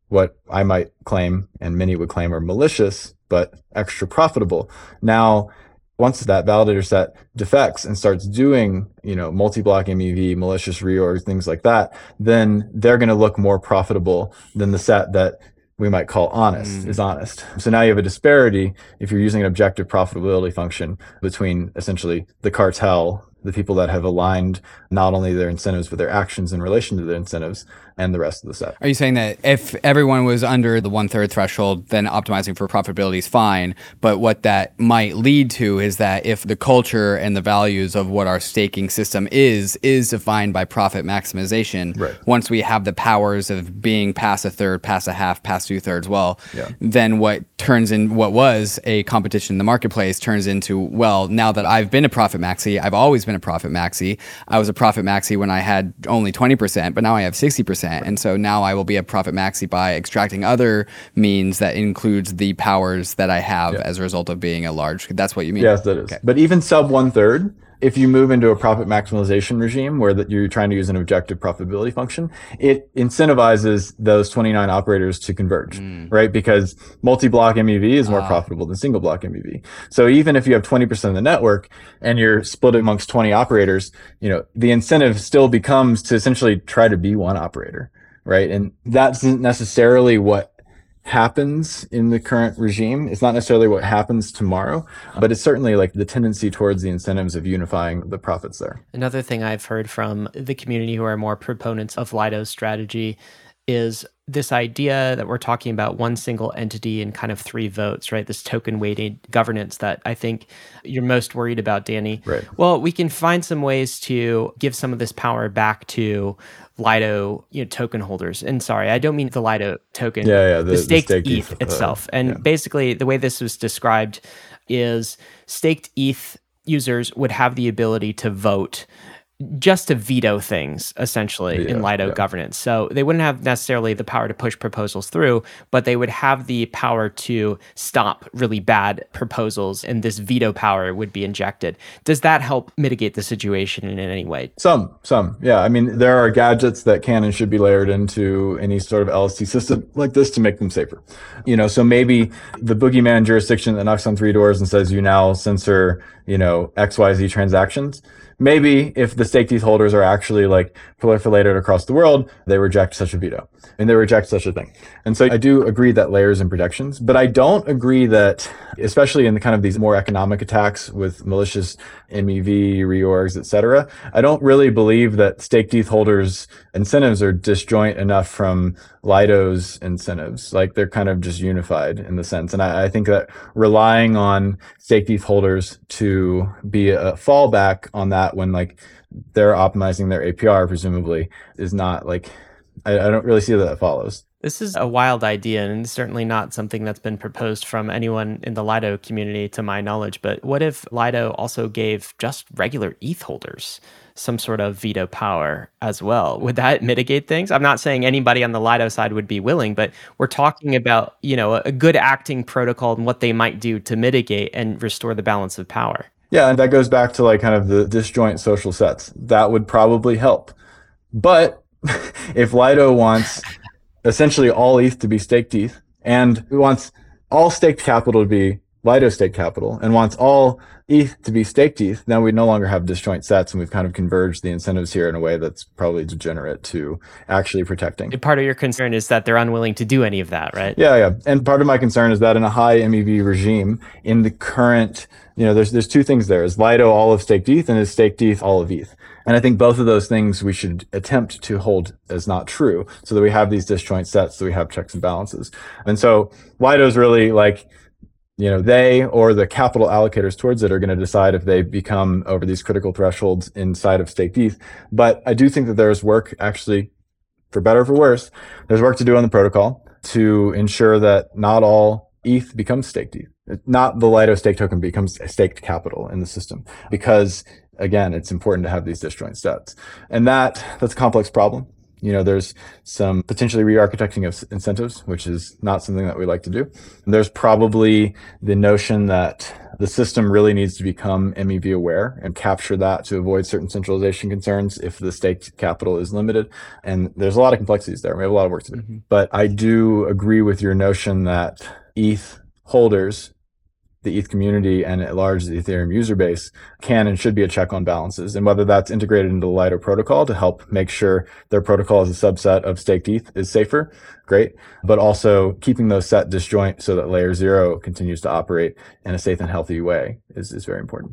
[SPEAKER 5] what I might claim and many would claim are malicious, but extra profitable. Now, once that validator set defects and starts doing, you know, multi-block MEV, malicious reorgs, things like that, then they're going to look more profitable than the set that we might call honest mm. is honest. So now you have a disparity if you're using an objective profitability function between essentially the cartel the people that have aligned not only their incentives but their actions in relation to their incentives and the rest of the set.
[SPEAKER 2] Are you saying that if everyone was under the one third threshold, then optimizing for profitability is fine? But what that might lead to is that if the culture and the values of what our staking system is is defined by profit maximization, right. once we have the powers of being past a third, past a half, past two thirds, well, yeah. then what turns in what was a competition in the marketplace turns into well, now that I've been a profit maxi, I've always been a profit maxi. I was a profit maxi when I had only 20%, but now I have 60%. And so now I will be a profit maxi by extracting other means that includes the powers that I have yeah. as a result of being a large. That's what you mean?
[SPEAKER 5] Yes, that is. Okay. But even sub one third, if you move into a profit maximization regime where that you're trying to use an objective profitability function, it incentivizes those 29 operators to converge, mm. right? Because multi-block MEV is more ah. profitable than single block MEV. So even if you have 20% of the network and you're split amongst 20 operators, you know, the incentive still becomes to essentially try to be one operator, right? And that isn't necessarily what happens in the current regime. It's not necessarily what happens tomorrow, but it's certainly like the tendency towards the incentives of unifying the profits there.
[SPEAKER 1] Another thing I've heard from the community who are more proponents of Lido's strategy is this idea that we're talking about one single entity and kind of three votes, right? This token weighted governance that I think you're most worried about, Danny.
[SPEAKER 5] Right.
[SPEAKER 1] Well, we can find some ways to give some of this power back to Lido, you know, token holders. And sorry, I don't mean the Lido token.
[SPEAKER 5] Yeah, yeah.
[SPEAKER 1] The, the staked, the ETH, itself. Uh, and yeah. basically, the way this was described is staked ETH users would have the ability to vote just to veto things essentially yeah, in Lido yeah. governance. So they wouldn't have necessarily the power to push proposals through, but they would have the power to stop really bad proposals and this veto power would be injected. Does that help mitigate the situation in any way?
[SPEAKER 5] Some, some. Yeah, I mean there are gadgets that can and should be layered into any sort of LST system like this to make them safer. You know, so maybe the boogeyman jurisdiction that knocks on three doors and says you now censor, you know, XYZ transactions maybe if the staked ETH holders are actually like proliferated across the world, they reject such a veto and they reject such a thing. And so I do agree that layers and protections, but I don't agree that, especially in the kind of these more economic attacks with malicious MEV reorgs, et cetera. I don't really believe that staked ETH holders incentives are disjoint enough from Lido's incentives. Like they're kind of just unified in the sense. And I, I think that relying on staked ETH holders to be a fallback on that when like they're optimizing their APR, presumably, is not like, I, I don't really see that that follows.
[SPEAKER 1] This is a wild idea and certainly not something that's been proposed from anyone in the Lido community to my knowledge. But what if Lido also gave just regular ETH holders some sort of veto power as well? Would that mitigate things? I'm not saying anybody on the Lido side would be willing, but we're talking about, you know, a good acting protocol and what they might do to mitigate and restore the balance of power.
[SPEAKER 5] Yeah, and that goes back to like kind of the disjoint social sets. That would probably help. But if Lido wants essentially all ETH to be staked ETH and wants all staked capital to be Lido staked capital and wants all ETH to be staked ETH, now we no longer have disjoint sets and we've kind of converged the incentives here in a way that's probably degenerate to actually protecting.
[SPEAKER 1] Part of your concern is that they're unwilling to do any of that, right?
[SPEAKER 5] Yeah, yeah. And part of my concern is that in a high MEV regime, in the current, you know, there's there's two things there. Is Lido all of staked ETH and is staked ETH all of ETH? And I think both of those things we should attempt to hold as not true so that we have these disjoint sets, so we have checks and balances. And so Lido's really like, you know, they or the capital allocators towards it are going to decide if they become over these critical thresholds inside of staked ETH. But I do think that there's work actually, for better or for worse, there's work to do on the protocol to ensure that not all ETH becomes staked ETH. Not the Lido stake token becomes staked capital in the system because again, it's important to have these disjoint sets. And that, that's a complex problem. You know, there's some potentially re-architecting of incentives, which is not something that we like to do. And there's probably the notion that the system really needs to become MEV aware and capture that to avoid certain centralization concerns if the staked capital is limited. And there's a lot of complexities there. We have a lot of work to do. Mm-hmm. But I do agree with your notion that ETH holders the ETH community and at large the Ethereum user base can and should be a check on balances. And whether that's integrated into the Lido protocol to help make sure their protocol as a subset of staked ETH is safer, great. But also keeping those set disjoint so that layer zero continues to operate in a safe and healthy way is, is very important.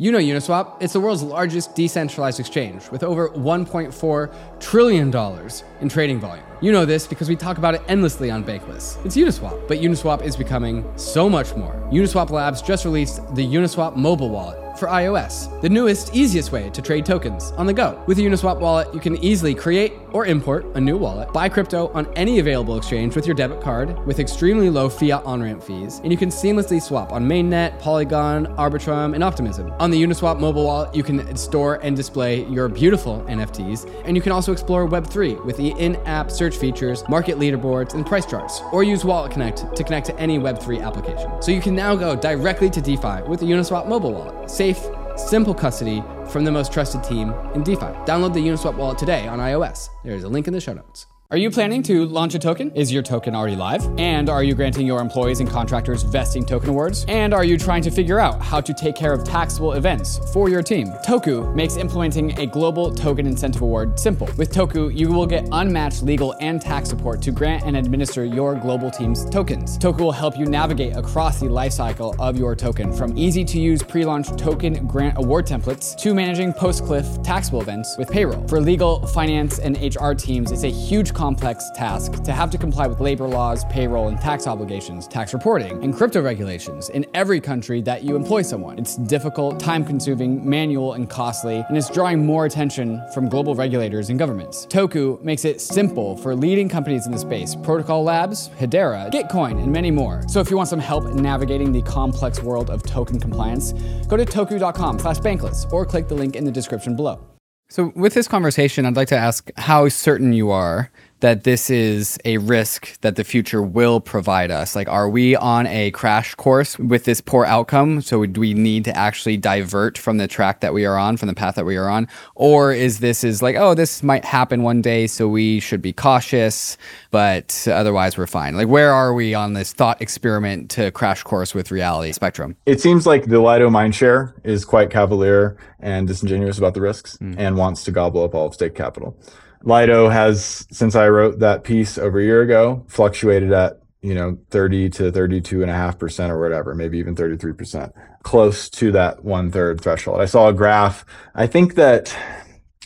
[SPEAKER 2] You know Uniswap, it's the world's largest decentralized exchange with over $1.4 trillion in trading volume. You know this because we talk about it endlessly on Bankless. It's Uniswap, but Uniswap is becoming so much more. Uniswap Labs just released the Uniswap mobile wallet for iOS, the newest, easiest way to trade tokens on the go. With the Uniswap wallet, you can easily create or import a new wallet, buy crypto on any available exchange with your debit card with extremely low fiat on ramp fees, and you can seamlessly swap on Mainnet, Polygon, Arbitrum, and Optimism. On the Uniswap mobile wallet, you can store and display your beautiful NFTs, and you can also explore Web3 with the in app search features, market leaderboards, and price charts, or use Wallet Connect to connect to any Web3 application. So you can now go directly to DeFi with the Uniswap mobile wallet. Save safe, simple custody from the most trusted team in DeFi. Download the Uniswap wallet today on iOS. There's a link in the show notes. Are you planning to launch a token? Is your token already live? And are you granting your employees and contractors vesting token awards? And are you trying to figure out how to take care of taxable events for your team? Toku makes implementing a global token incentive award simple. With Toku, you will get unmatched legal and tax support to grant and administer your global team's tokens. Toku will help you navigate across the lifecycle of your token, from easy to use pre launch token grant award templates to managing post cliff taxable events with payroll. For legal, finance, and HR teams, it's a huge
[SPEAKER 3] complex task to have to comply with labor laws, payroll and tax obligations, tax reporting, and crypto regulations in every country that you employ someone. It's difficult, time consuming, manual, and costly, and it's drawing more attention from global regulators and governments. Toku makes it simple for leading companies in the space Protocol Labs, Hedera, Gitcoin, and many more. So if you want some help navigating the complex world of token compliance, go to toku.com slash bankless or click the link in the description below.
[SPEAKER 2] So, with this conversation, I'd like to ask how certain you are that this is a risk that the future will provide us? Like, are we on a crash course with this poor outcome? So, do we need to actually divert from the track that we are on, from the path that we are on? Or is this is like, oh, this might happen one day, so we should be cautious, but otherwise we're fine? Like, where are we on this thought experiment to crash course with reality spectrum?
[SPEAKER 5] It seems like the Lido mindshare is quite cavalier and disingenuous about the risks mm. and wants to gobble up all of state capital. Lido has, since I wrote that piece over a year ago, fluctuated at, you know, 30 to 32 and a half percent or whatever, maybe even 33 percent, close to that one third threshold. I saw a graph. I think that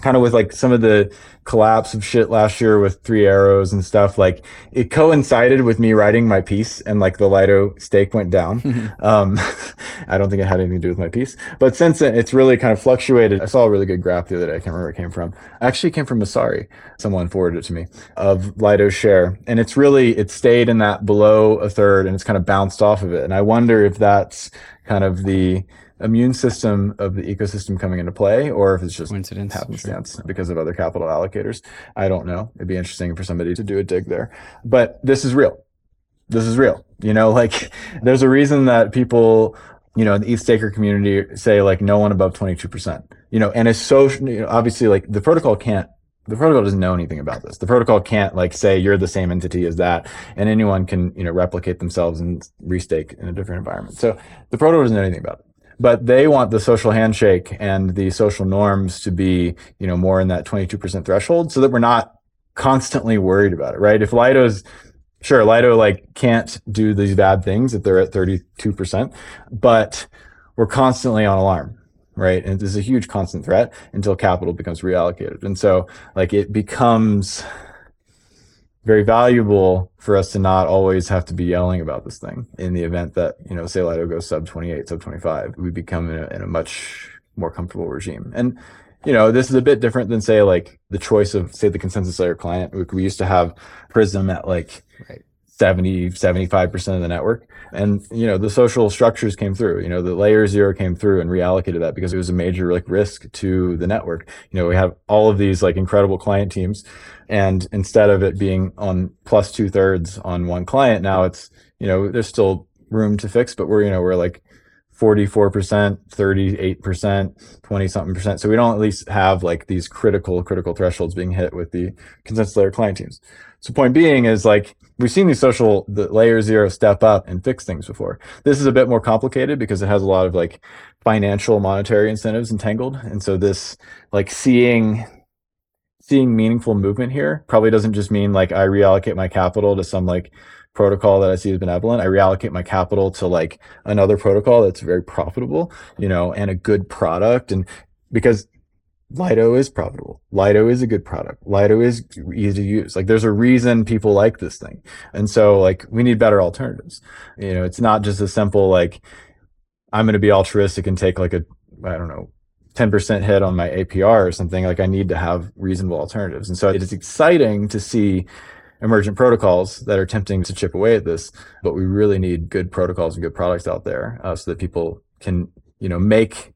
[SPEAKER 5] kind of with like some of the collapse of shit last year with three arrows and stuff like it coincided with me writing my piece and like the lido stake went down. Um, i don't think it had anything to do with my piece but since then it's really kind of fluctuated. I saw a really good graph the other day. I can't remember where it came from. Actually it came from Messari someone forwarded it to me of lido's share and it's really it stayed in that below a third and it's kind of bounced off of it. And i wonder if that's kind of the immune system of the ecosystem coming into play, or if it's just
[SPEAKER 2] coincidence
[SPEAKER 5] happenstance sure. because of other capital allocators. I don't know. It'd be interesting for somebody to do a dig there. But this is real. This is real. You know, like there's a reason that people, you know, in the EthStaker community say like no one above 22%. You know, and it's so you know, obviously like the protocol can't the protocol doesn't know anything about this. The protocol can't like say you're the same entity as that, and anyone can you know replicate themselves and restake in a different environment. So the protocol doesn't know anything about it but they want the social handshake and the social norms to be, you know, more in that 22% threshold so that we're not constantly worried about it, right? If Lido's sure, Lido like can't do these bad things if they're at 32%, but we're constantly on alarm, right? And this is a huge constant threat until capital becomes reallocated. And so like it becomes very valuable for us to not always have to be yelling about this thing in the event that, you know, say Lido goes sub 28, sub 25, we become in a, in a much more comfortable regime. And, you know, this is a bit different than say like the choice of say the consensus layer client. We, we used to have Prism at like right. 70, 75% of the network. And, you know, the social structures came through, you know, the layer zero came through and reallocated that because it was a major like risk to the network. You know, we have all of these like incredible client teams and instead of it being on plus two thirds on one client, now it's, you know, there's still room to fix, but we're, you know, we're like 44%, 38%, 20 something percent. So we don't at least have like these critical, critical thresholds being hit with the consensus layer client teams. So point being is like, we've seen these social, the layer zero step up and fix things before. This is a bit more complicated because it has a lot of like financial monetary incentives entangled. And so this like seeing seeing meaningful movement here probably doesn't just mean like I reallocate my capital to some like protocol that I see as benevolent. I reallocate my capital to like another protocol that's very profitable, you know, and a good product. And because Lido is profitable. Lido is a good product. Lido is easy to use. Like there's a reason people like this thing. And so like we need better alternatives. You know, it's not just a simple like I'm going to be altruistic and take like a I don't know 10% hit on my APR or something, like I need to have reasonable alternatives. And so it is exciting to see emergent protocols that are attempting to chip away at this, but we really need good protocols and good products out there uh, so that people can, you know, make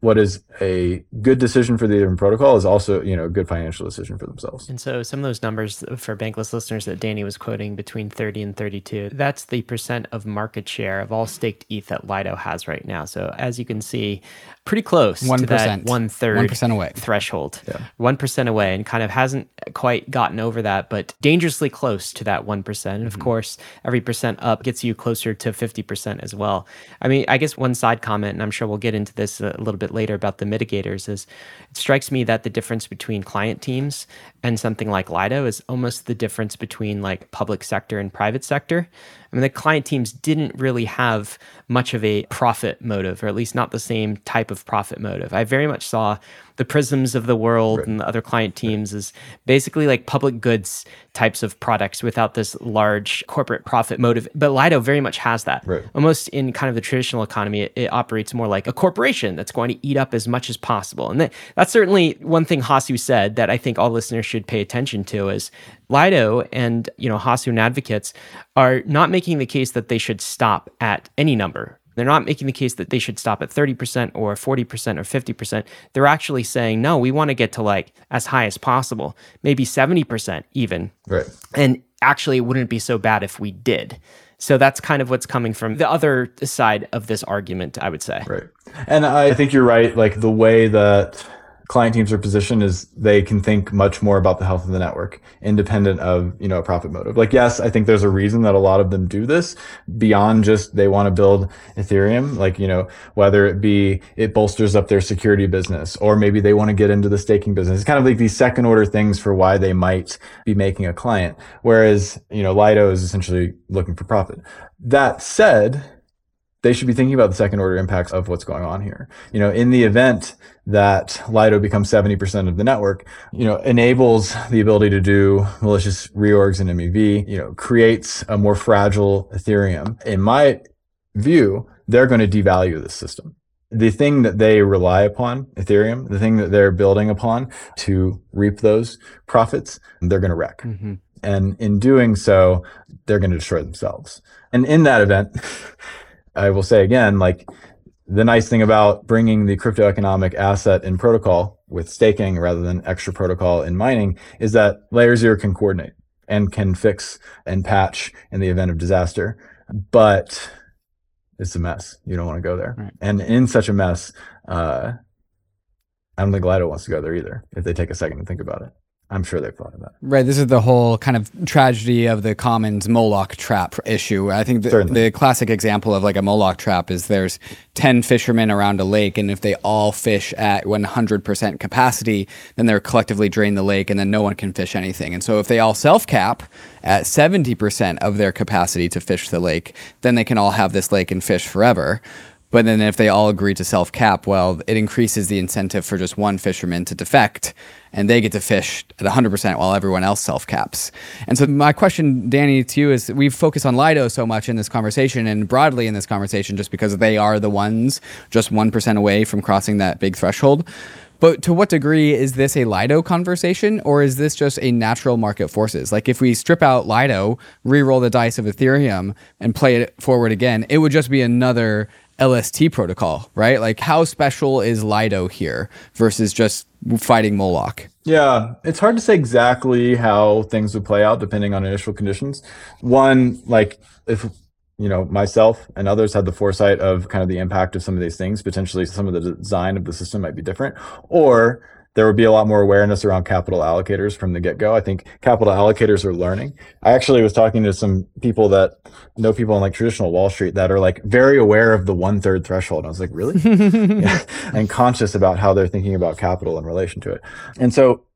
[SPEAKER 5] what is a good decision for the different protocol is also you know a good financial decision for themselves.
[SPEAKER 1] And so some of those numbers for bankless listeners that Danny was quoting between 30 and 32, that's the percent of market share of all staked ETH that Lido has right now. So as you can see, pretty close 1%, to that one third 1% away. threshold. Yeah. 1% away and kind of hasn't quite gotten over that, but dangerously close to that 1%. And mm-hmm. of course, every percent up gets you closer to 50% as well. I mean, I guess one side comment, and I'm sure we'll get into this a little bit bit later about the mitigators is it strikes me that the difference between client teams and something like Lido is almost the difference between like public sector and private sector. I mean, the client teams didn't really have much of a profit motive, or at least not the same type of profit motive. I very much saw the Prisms of the world right. and the other client teams as basically like public goods types of products without this large corporate profit motive. But Lido very much has that.
[SPEAKER 5] Right.
[SPEAKER 1] Almost in kind of the traditional economy, it, it, operates more like a corporation that's going to eat up as much as possible. And that, that's certainly one thing Hasu said that I think all listeners should pay attention to is Lido and you know Hasu and advocates are not making the case that they should stop at any number they're not making the case that they should stop at 30% or 40% or 50%. They're actually saying, no, we want to get to like as high as possible, maybe 70% even.
[SPEAKER 5] Right.
[SPEAKER 1] And actually, it wouldn't be so bad if we did. So that's kind of what's coming from the other side of this argument, I would say.
[SPEAKER 5] Right. And I think you're right. Like the way that client teams are positioned is they can think much more about the health of the network independent of you know a profit motive. Like yes i think there's a reason that a lot of them do this beyond just they want to build ethereum. Like you know whether it be it bolsters up their security business or maybe they want to get into the staking business. It's kind of like these second order things for why they might be making a client. Whereas you know lido is essentially looking for profit. That said they should be thinking about the second order impacts of what's going on here. You know, in the event that Lido becomes 70% of the network, you know, enables the ability to do malicious reorgs in MEV, you know, creates a more fragile Ethereum. In my view, they're going to devalue this system. The thing that they rely upon, Ethereum, the thing that they're building upon to reap those profits, they're going to wreck. Mm-hmm. And in doing so, they're going to destroy themselves. And in that event, I will say again, like the nice thing about bringing the crypto economic asset in protocol with staking rather than extra protocol in mining is that layer zero can coordinate and can fix and patch in the event of disaster. But it's a mess. You don't want to go there. Right. And in such a mess, uh, I don't think Lido wants to go there either if they take a second to think about it. I'm sure they've thought about that.
[SPEAKER 2] Right. This is the whole kind of tragedy of the commons Moloch trap issue. I think the, the, classic example of like a Moloch trap is there's 10 fishermen around a lake, and if they all fish at 100% capacity, then they're collectively drain the lake, and then no one can fish anything. And so if they all self cap at 70% of their capacity to fish the lake, then they can all have this lake and fish forever. But then if they all agree to self cap, well, it increases the incentive for just one fisherman to defect and they get to fish at 100% while everyone else self caps. And so, my question, Danny, to you is we've focused on Lido so much in this conversation and broadly in this conversation just because they are the ones just 1% away from crossing that big threshold. But to what degree is this a Lido conversation or is this just a natural market forces? Like if we strip out Lido, re-roll the dice of Ethereum and play it forward again, it would just be another LST protocol, right? Like how special is Lido here versus just fighting Moloch?
[SPEAKER 5] Yeah, it's hard to say exactly how things would play out depending on initial conditions. One, like if you know myself and others had the foresight of kind of the impact of some of these things, potentially some of the design of the system might be different, or there would be a lot more awareness around capital allocators from the get-go. I think capital allocators are learning. I actually was talking to some people that know people in like traditional Wall Street that are like very aware of the one third threshold. And I was like, really? yeah. And conscious about how they're thinking about capital in relation to it. And so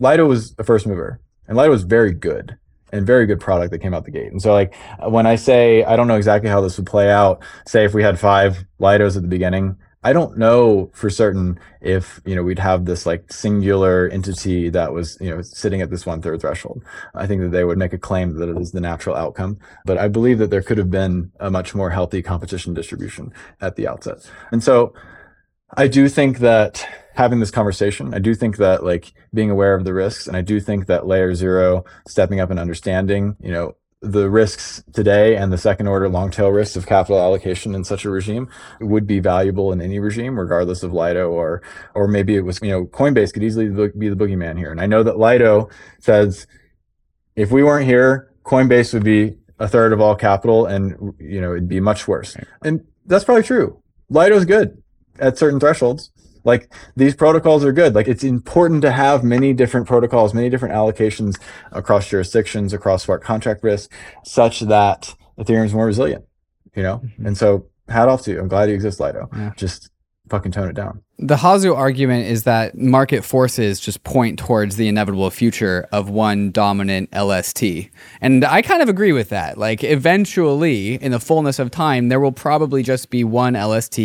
[SPEAKER 5] Lido was a first mover and Lido was very good and very good product that came out the gate. And so like when I say, I don't know exactly how this would play out, say if we had five Lidos at the beginning, I don't know for certain if you know we'd have this like singular entity that was you know sitting at this one third threshold. I think that they would make a claim that it is the natural outcome, but I believe that there could have been a much more healthy competition distribution at the outset. And so I do think that having this conversation, I do think that like being aware of the risks, and I do think that layer zero stepping up and understanding, you know, the risks today and the second order long tail risks of capital allocation in such a regime would be valuable in any regime, regardless of Lido or or maybe it was you know Coinbase could easily be the boogeyman here. And I know that Lido says if we weren't here, Coinbase would be a third of all capital, and you know it'd be much worse. And that's probably true. Lido's good at certain thresholds like these protocols are good like it's important to have many different protocols many different allocations across jurisdictions across smart contract risk such that ethereum is more resilient you know mm-hmm. and so hat off to you i'm glad you exist lido yeah. just fucking tone it down.
[SPEAKER 2] The Hasu argument is that market forces just point towards the inevitable future of one dominant LST. And I kind of agree with that. Like, eventually, in the fullness of time, there will probably just be one LST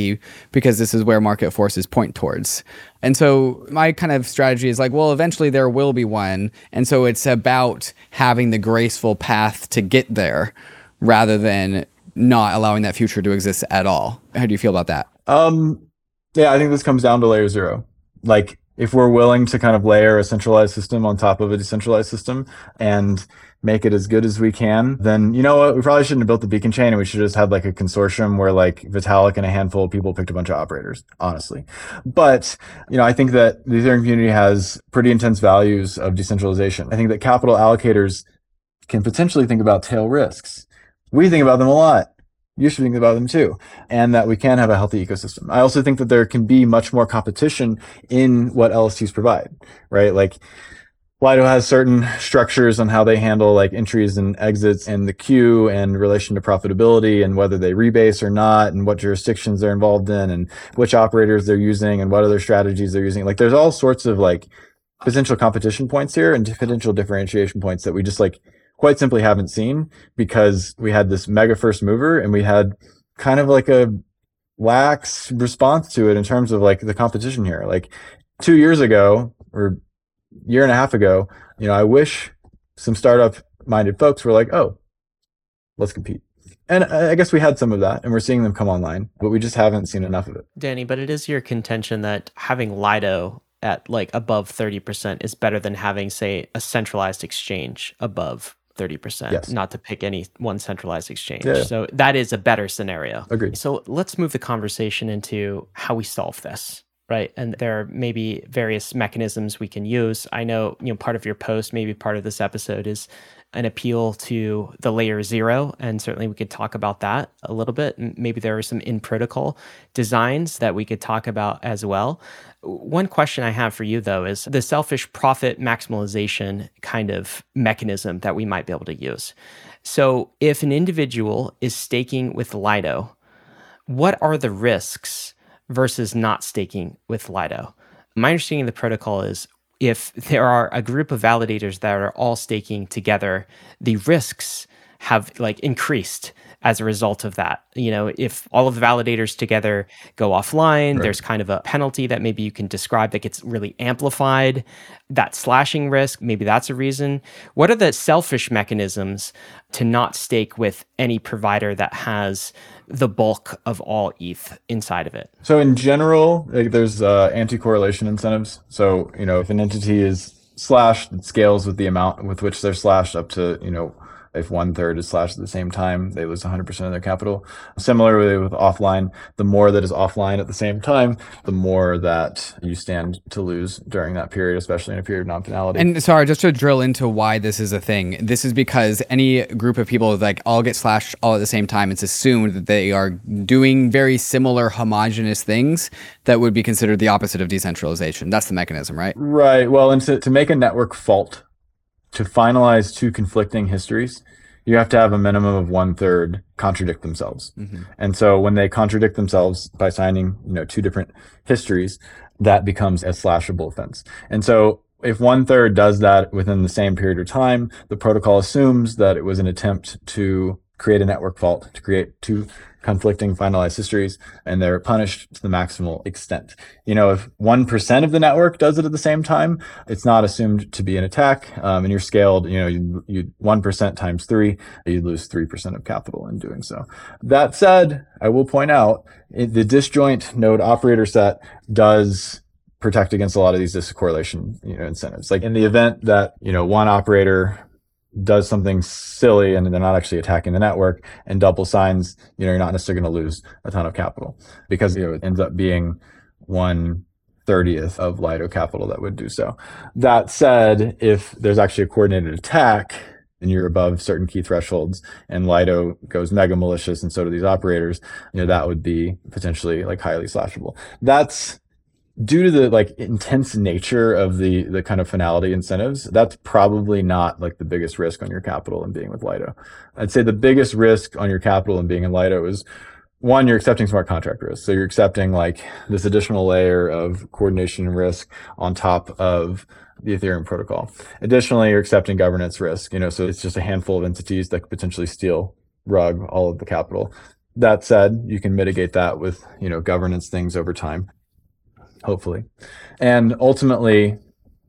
[SPEAKER 2] because this is where market forces point towards. And so, my kind of strategy is like, well, eventually there will be one. And so, it's about having the graceful path to get there rather than not allowing that future to exist at all. How do you feel about that?
[SPEAKER 5] Um, yeah, I think this comes down to layer zero. Like if we're willing to kind of layer a centralized system on top of a decentralized system and make it as good as we can, then you know what? We probably shouldn't have built the beacon chain and we should just had like a consortium where like Vitalik and a handful of people picked a bunch of operators, honestly. But, you know, I think that the Ethereum community has pretty intense values of decentralization. I think that capital allocators can potentially think about tail risks. We think about them a lot you should think about them too, and that we can have a healthy ecosystem. I also think that there can be much more competition in what LSTs provide, right? Like Lido has certain structures on how they handle like entries and exits and the queue and relation to profitability and whether they rebase or not and what jurisdictions they're involved in and which operators they're using and what other strategies they're using. Like there's all sorts of like potential competition points here and potential differentiation points that we just like quite simply haven't seen because we had this mega first mover and we had kind of like a lax response to it in terms of like the competition here. Like two years ago or year and a half ago, you know, I wish some startup minded folks were like, oh, let's compete. And I guess we had some of that and we're seeing them come online, but we just haven't seen enough of it.
[SPEAKER 1] Danny, but it is your contention that having Lido at like above 30% is better than having, say, a centralized exchange above 30%, yes. not to pick any one centralized exchange. Yeah. So that is a better scenario.
[SPEAKER 5] Agreed.
[SPEAKER 1] So let's move the conversation into how we solve this. Right. And there are maybe various mechanisms we can use. I know, you know, part of your post, maybe part of this episode is an appeal to the layer zero. And certainly we could talk about that a little bit. Maybe there are some in protocol designs that we could talk about as well. One question I have for you, though, is the selfish profit maximization kind of mechanism that we might be able to use. So, if an individual is staking with Lido, what are the risks versus not staking with Lido? My understanding of the protocol is if there are a group of validators that are all staking together, the risks have like increased as a result of that. You know, if all of the validators together go offline, right. there's kind of a penalty that maybe you can describe that gets really amplified. That slashing risk, maybe that's a reason. What are the selfish mechanisms to not stake with any provider that has the bulk of all ETH inside of it?
[SPEAKER 5] So in general, like, there's uh, anti-correlation incentives. So you know, if an entity is slashed, it scales with the amount with which they're slashed up to you know if one third is slashed at the same time, they lose 100% of their capital. Similarly with offline, the more that is offline at the same time, the more that you stand to lose during that period, especially in a period of non-finality.
[SPEAKER 2] And sorry, just to drill into why this is a thing. This is because any group of people like all get slashed all at the same time. It's assumed that they are doing very similar homogenous things that would be considered the opposite of decentralization. That's the mechanism, right?
[SPEAKER 5] Right. Well, and to, to make a network fault to finalize two conflicting histories, you have to have a minimum of one third contradict themselves. Mm-hmm. And so when they contradict themselves by signing, you know, two different histories, that becomes a slashable offense. And so if one third does that within the same period of time, the protocol assumes that it was an attempt to create a network fault, to create two conflicting finalized histories and they're punished to the maximal extent. You know, if 1% of the network does it at the same time, it's not assumed to be an attack. Um, and you're scaled, you know, you, you 1% times three, you lose 3% of capital in doing so. That said, I will point out the disjoint node operator set does protect against a lot of these discorrelation, you know, incentives. Like in the event that, you know, one operator does something silly and they're not actually attacking the network and double signs, you know, you're not necessarily going to lose a ton of capital because, you know, it ends up being one thirtieth of Lido capital that would do so. That said, if there's actually a coordinated attack and you're above certain key thresholds and Lido goes mega malicious and so do these operators, you know, that would be potentially like highly slashable. That's due to the like intense nature of the the kind of finality incentives, that's probably not like the biggest risk on your capital and being with Lido. I'd say the biggest risk on your capital and being in Lido is one, you're accepting smart contract risk. So you're accepting like this additional layer of coordination risk on top of the Ethereum protocol. Additionally, you're accepting governance risk. You know, so it's just a handful of entities that could potentially steal, rug all of the capital. That said, you can mitigate that with you know governance things over time, hopefully, and ultimately,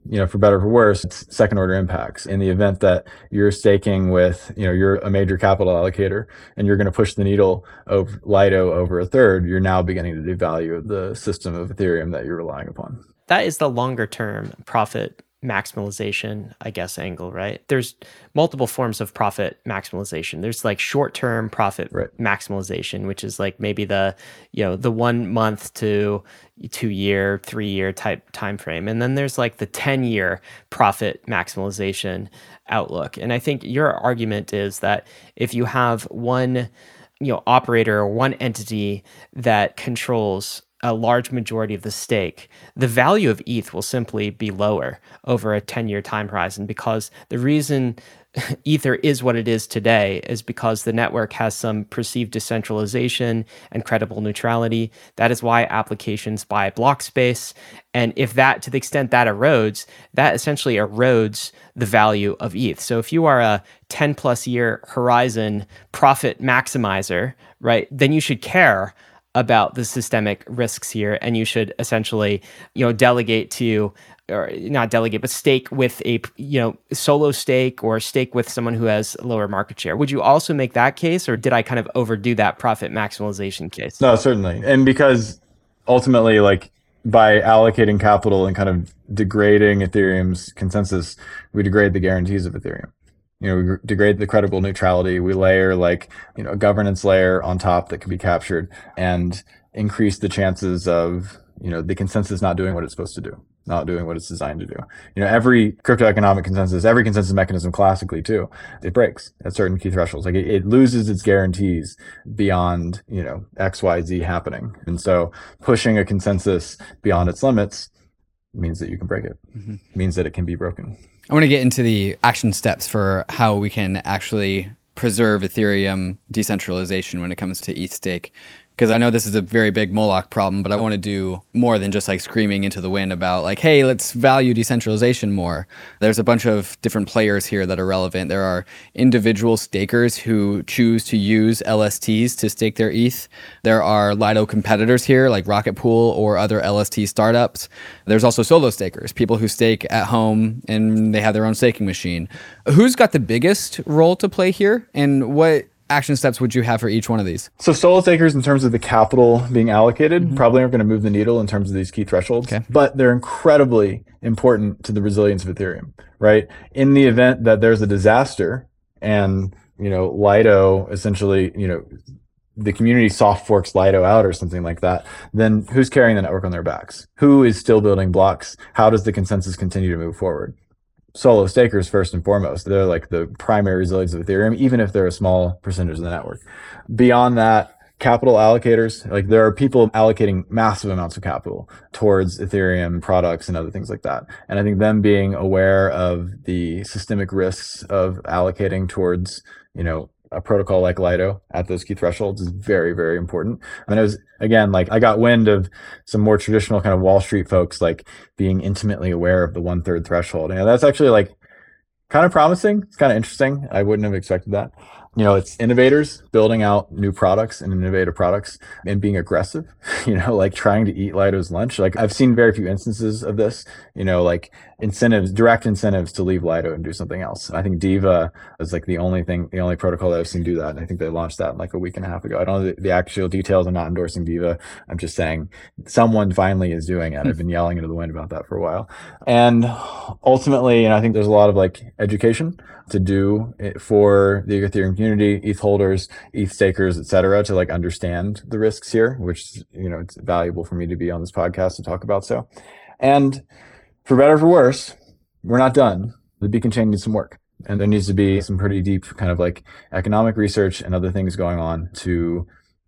[SPEAKER 5] you know, for better or for worse, it's second order impacts. In the event that you're staking with, you know, you're a major capital allocator and you're going to push the needle of Lido over a third, you're now beginning to devalue the system of Ethereum that you're relying upon.
[SPEAKER 1] That is the longer term profit maximalization, I guess, angle, right? There's multiple forms of profit maximalization. There's like short-term profit right. maximalization, which is like maybe the, you know, the one month to two year, three year type time frame. And then there's like the 10 year profit maximalization outlook. And I think your argument is that if you have one, you know, operator or one entity that controls a large majority of the stake, the value of ETH will simply be lower over a 10 year time horizon because the reason Ether is what it is today is because the network has some perceived decentralization and credible neutrality. That is why applications buy block space. And if that, to the extent that erodes, that essentially erodes the value of ETH. So if you are a 10 plus year horizon profit maximizer, right, then you should care about the systemic risks here and you should essentially you know delegate to or not delegate but stake with a you know solo stake or stake with someone who has lower market share. Would you also make that case or did i kind of overdo that profit maximization case?
[SPEAKER 5] No certainly. And because ultimately like by allocating capital and kind of degrading ethereum's consensus we degrade the guarantees of ethereum you know, we degrade the credible neutrality. We layer like, you know, a governance layer on top that can be captured and increase the chances of, you know, the consensus not doing what it's supposed to do, not doing what it's designed to do. You know, every crypto economic consensus, every consensus mechanism classically too, it breaks at certain key thresholds. Like it, it loses its guarantees beyond, you know, X, Y, Z happening. And so pushing a consensus beyond its limits means that you can break it, mm-hmm. means that it can be broken.
[SPEAKER 2] I want to get into the action steps for how we can actually preserve Ethereum decentralization when it comes to ETH stake because I know this is a very big Moloch problem, but I want to do more than just like screaming into the wind about like, hey, let's value decentralization more. There's a bunch of different players here that are relevant. There are individual stakers who choose to use LSTs to stake their ETH. There are Lido competitors here like Rocket Pool or other LST startups. There's also solo stakers, people who stake at home and they have their own staking machine. Who's got the biggest role to play here and what action steps would you have for each one of these?
[SPEAKER 5] So solo stakers, in terms of the capital being allocated, mm-hmm. probably aren't going to move the needle in terms of these key thresholds, okay. but they're incredibly important to the resilience of Ethereum, right? In the event that there's a disaster and, you know, Lido essentially, you know, the community soft forks Lido out or something like that, then who's carrying the network on their backs? Who is still building blocks? How does the consensus continue to move forward? Solo stakers first and foremost. They're like the primary resilience of Ethereum, even if they're a small percentage of the network. Beyond that, capital allocators, like there are people allocating massive amounts of capital towards Ethereum products and other things like that. And I think them being aware of the systemic risks of allocating towards, you know, a protocol like Lido at those key thresholds is very, very important. And it was again like I got wind of some more traditional kind of Wall Street folks like being intimately aware of the one third threshold. And that's actually like kind of promising. It's kind of interesting. I wouldn't have expected that you know, it's innovators building out new products and innovative products and being aggressive, you know, like trying to eat Lido's lunch. Like I've seen very few instances of this, you know, like incentives, direct incentives to leave Lido and do something else. I think Diva is like the only thing, the only protocol that I've seen do that. And I think they launched that like a week and a half ago. I don't know the, the actual details. I'm not endorsing Diva. I'm just saying someone finally is doing it. I've been yelling into the wind about that for a while. And ultimately, and I think there's a lot of like education to do for the Ethereum community, ETH holders, ETH stakers, etc., to like understand the risks here, which you know it's valuable for me to be on this podcast to talk about. So, and for better or for worse, we're not done. The beacon chain needs some work. And there needs to be some pretty deep kind of like economic research and other things going on to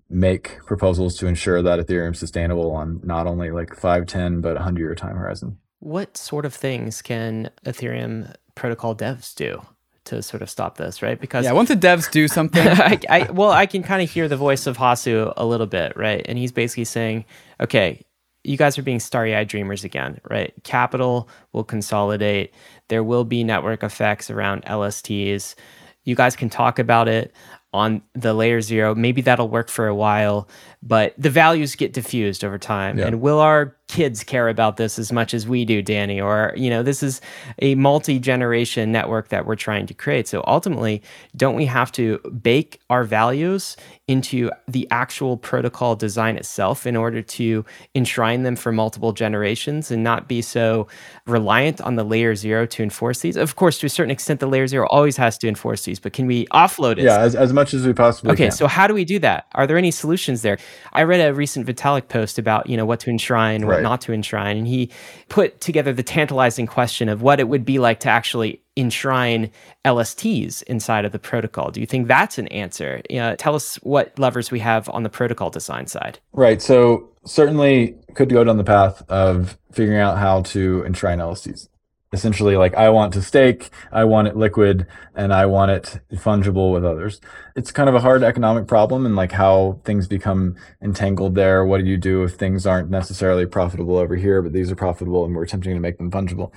[SPEAKER 5] make proposals to ensure that Ethereum is sustainable on not only like 5, 10, but 100 year time horizon.
[SPEAKER 1] What sort of things can Ethereum protocol devs do? To sort of stop this, right? Because
[SPEAKER 2] yeah, once the devs do something,
[SPEAKER 1] I, I, well, I can kind of hear the voice of Hasu a little bit, right? And he's basically saying, okay, you guys are being starry-eyed dreamers again, right? Capital will consolidate. There will be network effects around LSTs. You guys can talk about it on the layer zero. Maybe that'll work for a while, but the values get diffused over time. Yeah. And will our kids care about this as much as we do, Danny? Or, you know, this is a multi generation network that we're trying to create. So ultimately, don't we have to bake our values into the actual protocol design itself in order to enshrine them for multiple generations and not be so reliant on the layer zero to enforce these? Of course, to a certain extent, the layer zero always has to enforce these, but can we offload it?
[SPEAKER 5] Yeah, as, as much as we possibly
[SPEAKER 1] okay,
[SPEAKER 5] can.
[SPEAKER 1] Okay, so how do we do that? Are there any solutions there? I read a recent Vitalik post about, you know, what to enshrine, and what right. not to enshrine, and he put together the tantalizing question of what it would be like to actually enshrine LSTs inside of the protocol. Do you think that's an answer? You know, tell us what levers we have on the protocol design side.
[SPEAKER 5] Right. So certainly could go down the path of figuring out how to enshrine LSTs essentially like I want to stake, I want it liquid, and I want it fungible with others. It's kind of a hard economic problem and like how things become entangled there. What do you do if things aren't necessarily profitable over here, but these are profitable and we're attempting to make them fungible?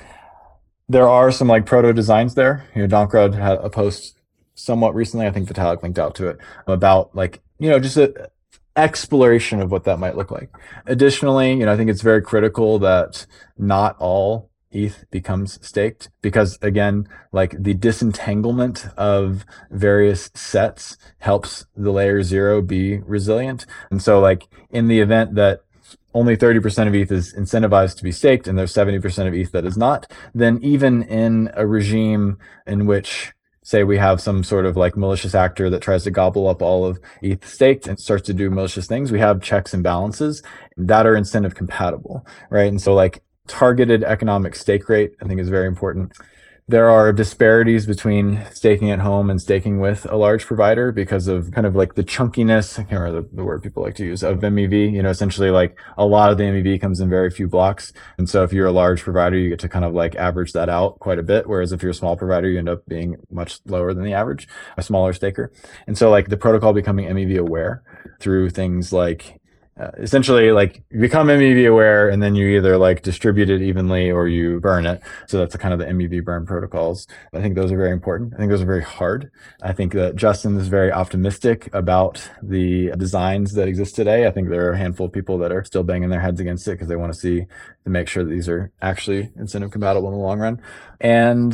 [SPEAKER 5] There are some like proto designs there. You know, Dankrad had a post somewhat recently, I think Vitalik linked out to it, about like, you know, just a exploration of what that might look like. Additionally, you know, I think it's very critical that not all ETH becomes staked because again, like the disentanglement of various sets helps the layer zero be resilient. And so like in the event that only 30% of ETH is incentivized to be staked and there's 70% of ETH that is not, then even in a regime in which say we have some sort of like malicious actor that tries to gobble up all of ETH staked and starts to do malicious things, we have checks and balances that are incentive compatible, right? And so like targeted economic stake rate, I think is very important. There are disparities between staking at home and staking with a large provider because of kind of like the chunkiness, I can't remember the, the word people like to use, of MEV. You know, essentially like a lot of the MEV comes in very few blocks. And so if you're a large provider, you get to kind of like average that out quite a bit. Whereas if you're a small provider, you end up being much lower than the average, a smaller staker. And so like the protocol becoming MEV aware through things like uh, essentially like you become MEV aware and then you either like distribute it evenly or you burn it. So that's the kind of the MEV burn protocols. I think those are very important. I think those are very hard. I think that Justin is very optimistic about the designs that exist today. I think there are a handful of people that are still banging their heads against it because they want to see to make sure that these are actually incentive compatible in the long run. And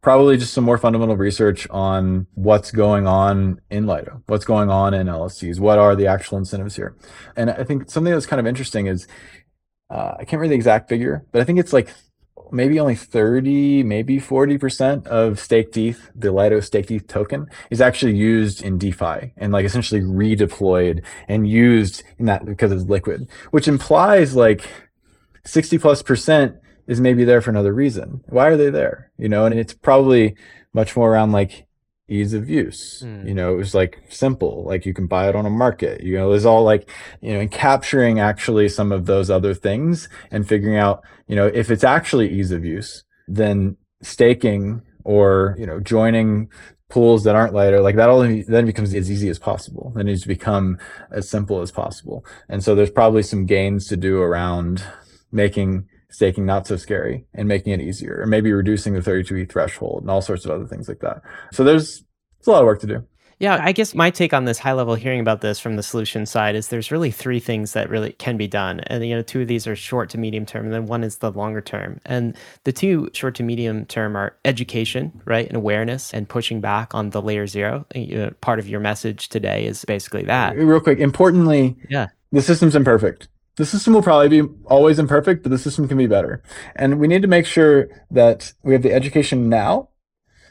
[SPEAKER 5] probably just some more fundamental research on what's going on in Lido, what's going on in LSTs, what are the actual incentives here. And I think something that's kind of interesting is uh, I can't remember the exact figure, but I think it's like maybe only 30, maybe 40% of staked ETH, the Lido staked ETH token, is actually used in DeFi and like essentially redeployed and used in that because it's liquid, which implies like 60 plus percent is maybe there for another reason. Why are they there? You know, and it's probably much more around like ease of use. Mm. You know, it was like simple, like you can buy it on a market. You know, it's all like, you know, and capturing actually some of those other things and figuring out, you know, if it's actually ease of use, then staking or, you know, joining pools that aren't Lido, like that only then becomes as easy as possible. It needs to become as simple as possible. And so there's probably some gains to do around making staking not so scary and making it easier, or maybe reducing the 32 ETH threshold and all sorts of other things like that. So there's, there's a lot of work to do.
[SPEAKER 1] Yeah, I guess my take on this high level hearing about this from the solution side is there's really three things that really can be done. And you know, two of these are short to medium term, and then one is the longer term. And the two short to medium term are education, right? And awareness and pushing back on the layer zero. You know, part of your message today is basically that.
[SPEAKER 5] Real quick, importantly, yeah. The system's imperfect the system will probably be always imperfect, but the system can be better. And we need to make sure that we have the education now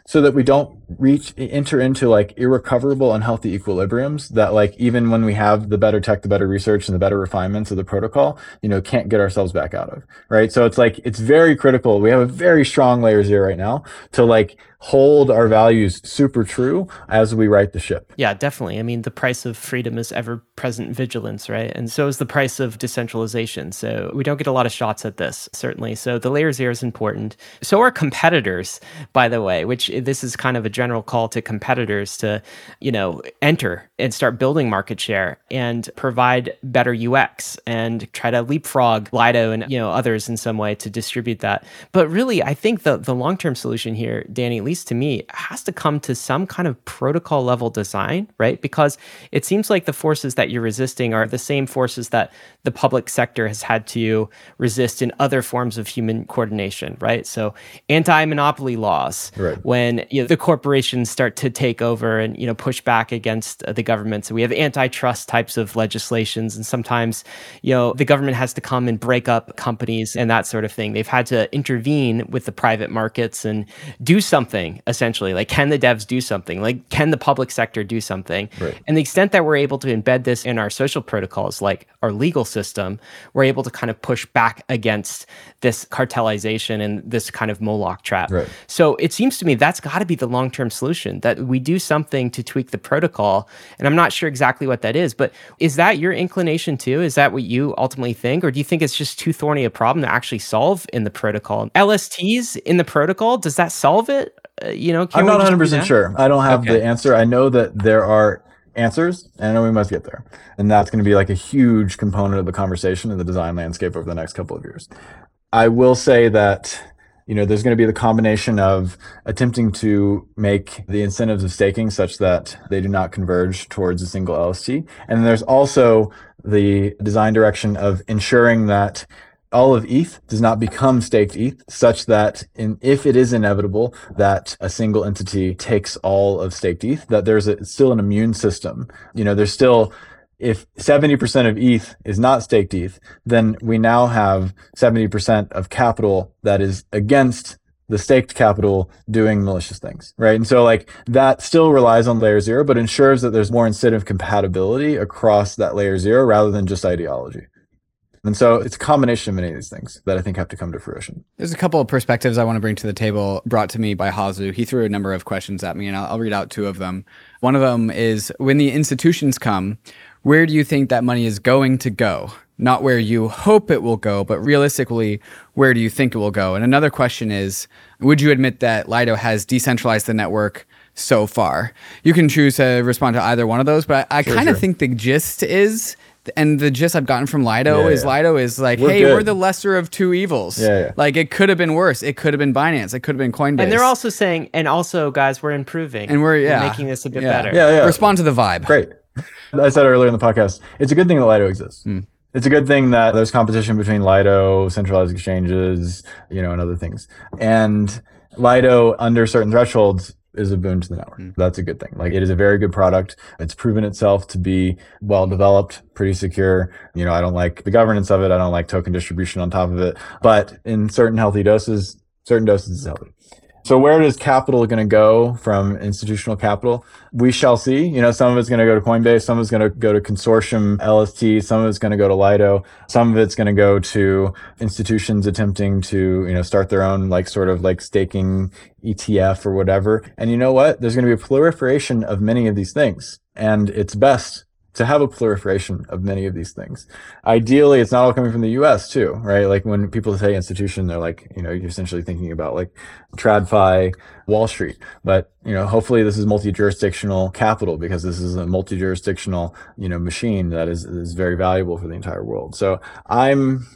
[SPEAKER 5] so that we don't reach enter into like irrecoverable unhealthy equilibriums that like even when we have the better tech the better research and the better refinements of the protocol you know can't get ourselves back out of right so it's like it's very critical we have a very strong layer zero right now to like hold our values super true as we right the ship.
[SPEAKER 1] Yeah, definitely. I mean, the price of freedom is ever present vigilance, right? And so is the price of decentralization. So we don't get a lot of shots at this, certainly. So the layer zero is important. So are competitors, by the way, which this is kind of a general call to competitors to, you know, enter and start building market share and provide better UX and try to leapfrog Lido and, you know, others in some way to distribute that. But really, I think the, the long term solution here, Danny, at least to me, has to come to some kind of protocol level design, right? Because it seems like the forces that you're resisting are the same forces that the public sector has had to resist in other forms of human coordination, right? So anti-monopoly laws, right. when you know, the corporations start to take over and you know push back against uh, the government. So we have antitrust types of legislations, and sometimes you know the government has to come and break up companies and that sort of thing. They've had to intervene with the private markets and do something essentially. Like, can the devs do something? Like, can the public sector do something? Right. And the extent that we're able to embed this in our social protocols, like our legal system, we're able to kind of push back against this cartelization and this kind of Moloch trap. Right. So it seems to me that's got to be the long term solution that we do something to tweak the protocol. And I'm not sure exactly what that is, but is that your inclination too? Is that what you ultimately think? Or do you think it's just too thorny a problem to actually solve in the protocol? LSTs in the protocol, does that solve it? Uh, you know,
[SPEAKER 5] I'm not 100 percent sure. I don't have okay. the answer. I know that there are answers, and I know we must get there, and that's going to be like a huge component of the conversation in the design landscape over the next couple of years. I will say that you know there's going to be the combination of attempting to make the incentives of staking such that they do not converge towards a single LST, and then there's also the design direction of ensuring that all of ETH does not become staked ETH such that in, if it is inevitable that a single entity takes all of staked ETH, that there's a, still an immune system. You know, there's still, if 70% of ETH is not staked ETH, then we now have 70% of capital that is against the staked capital doing malicious things, right? And so like that still relies on layer zero, but ensures that there's more incentive compatibility across that layer zero rather than just ideology. And so it's a combination of many of these things that I think have to come to fruition.
[SPEAKER 2] There's a couple of perspectives I want to bring to the table brought to me by Hasu. He threw a number of questions at me, and I'll, I'll read out two of them. One of them is when the institutions come, where do you think that money is going to go? Not where you hope it will go, but realistically, where do you think it will go? And another question is Would you admit that Lido has decentralized the network so far? You can choose to respond to either one of those, but I, I sure, kind of sure. think the gist is and the gist I've gotten from Lido yeah, is yeah. Lido is like, we're hey, good. we're the lesser of two evils. Yeah, yeah. Like it could have been worse. It could have been Binance. It could have been Coinbase.
[SPEAKER 1] And they're also saying, and also, guys, we're improving.
[SPEAKER 2] And we're yeah
[SPEAKER 1] we're making this a bit
[SPEAKER 2] yeah.
[SPEAKER 1] better.
[SPEAKER 5] Yeah, yeah.
[SPEAKER 2] Respond to the vibe.
[SPEAKER 5] Great. I said earlier in the podcast, it's a good thing that Lido exists. Mm. It's a good thing that there's competition between Lido, centralized exchanges, you know, and other things. And Lido, under certain thresholds, is a boon to the network. Mm. That's a good thing. Like it is a very good product. It's proven itself to be well developed, pretty secure. You know, I don't like the governance of it. I don't like token distribution on top of it, but in certain healthy doses, certain doses is healthy. So where is capital going to go from institutional capital? We shall see. You know, some of it's going to go to Coinbase, some of it's going to go to consortium LST, some of it's going to go to Lido, some of it's going to go to institutions attempting to, you know, start their own like sort of like staking ETF or whatever. And you know what? There's going to be a proliferation of many of these things. And it's best to have a proliferation of many of these things. Ideally, it's not all coming from the US too, right? Like when people say institution, they're like, you know, you're essentially thinking about like TradFi, Wall Street. But, you know, hopefully this is multi-jurisdictional capital because this is a multi-jurisdictional, you know, machine that is, is very valuable for the entire world. So I'm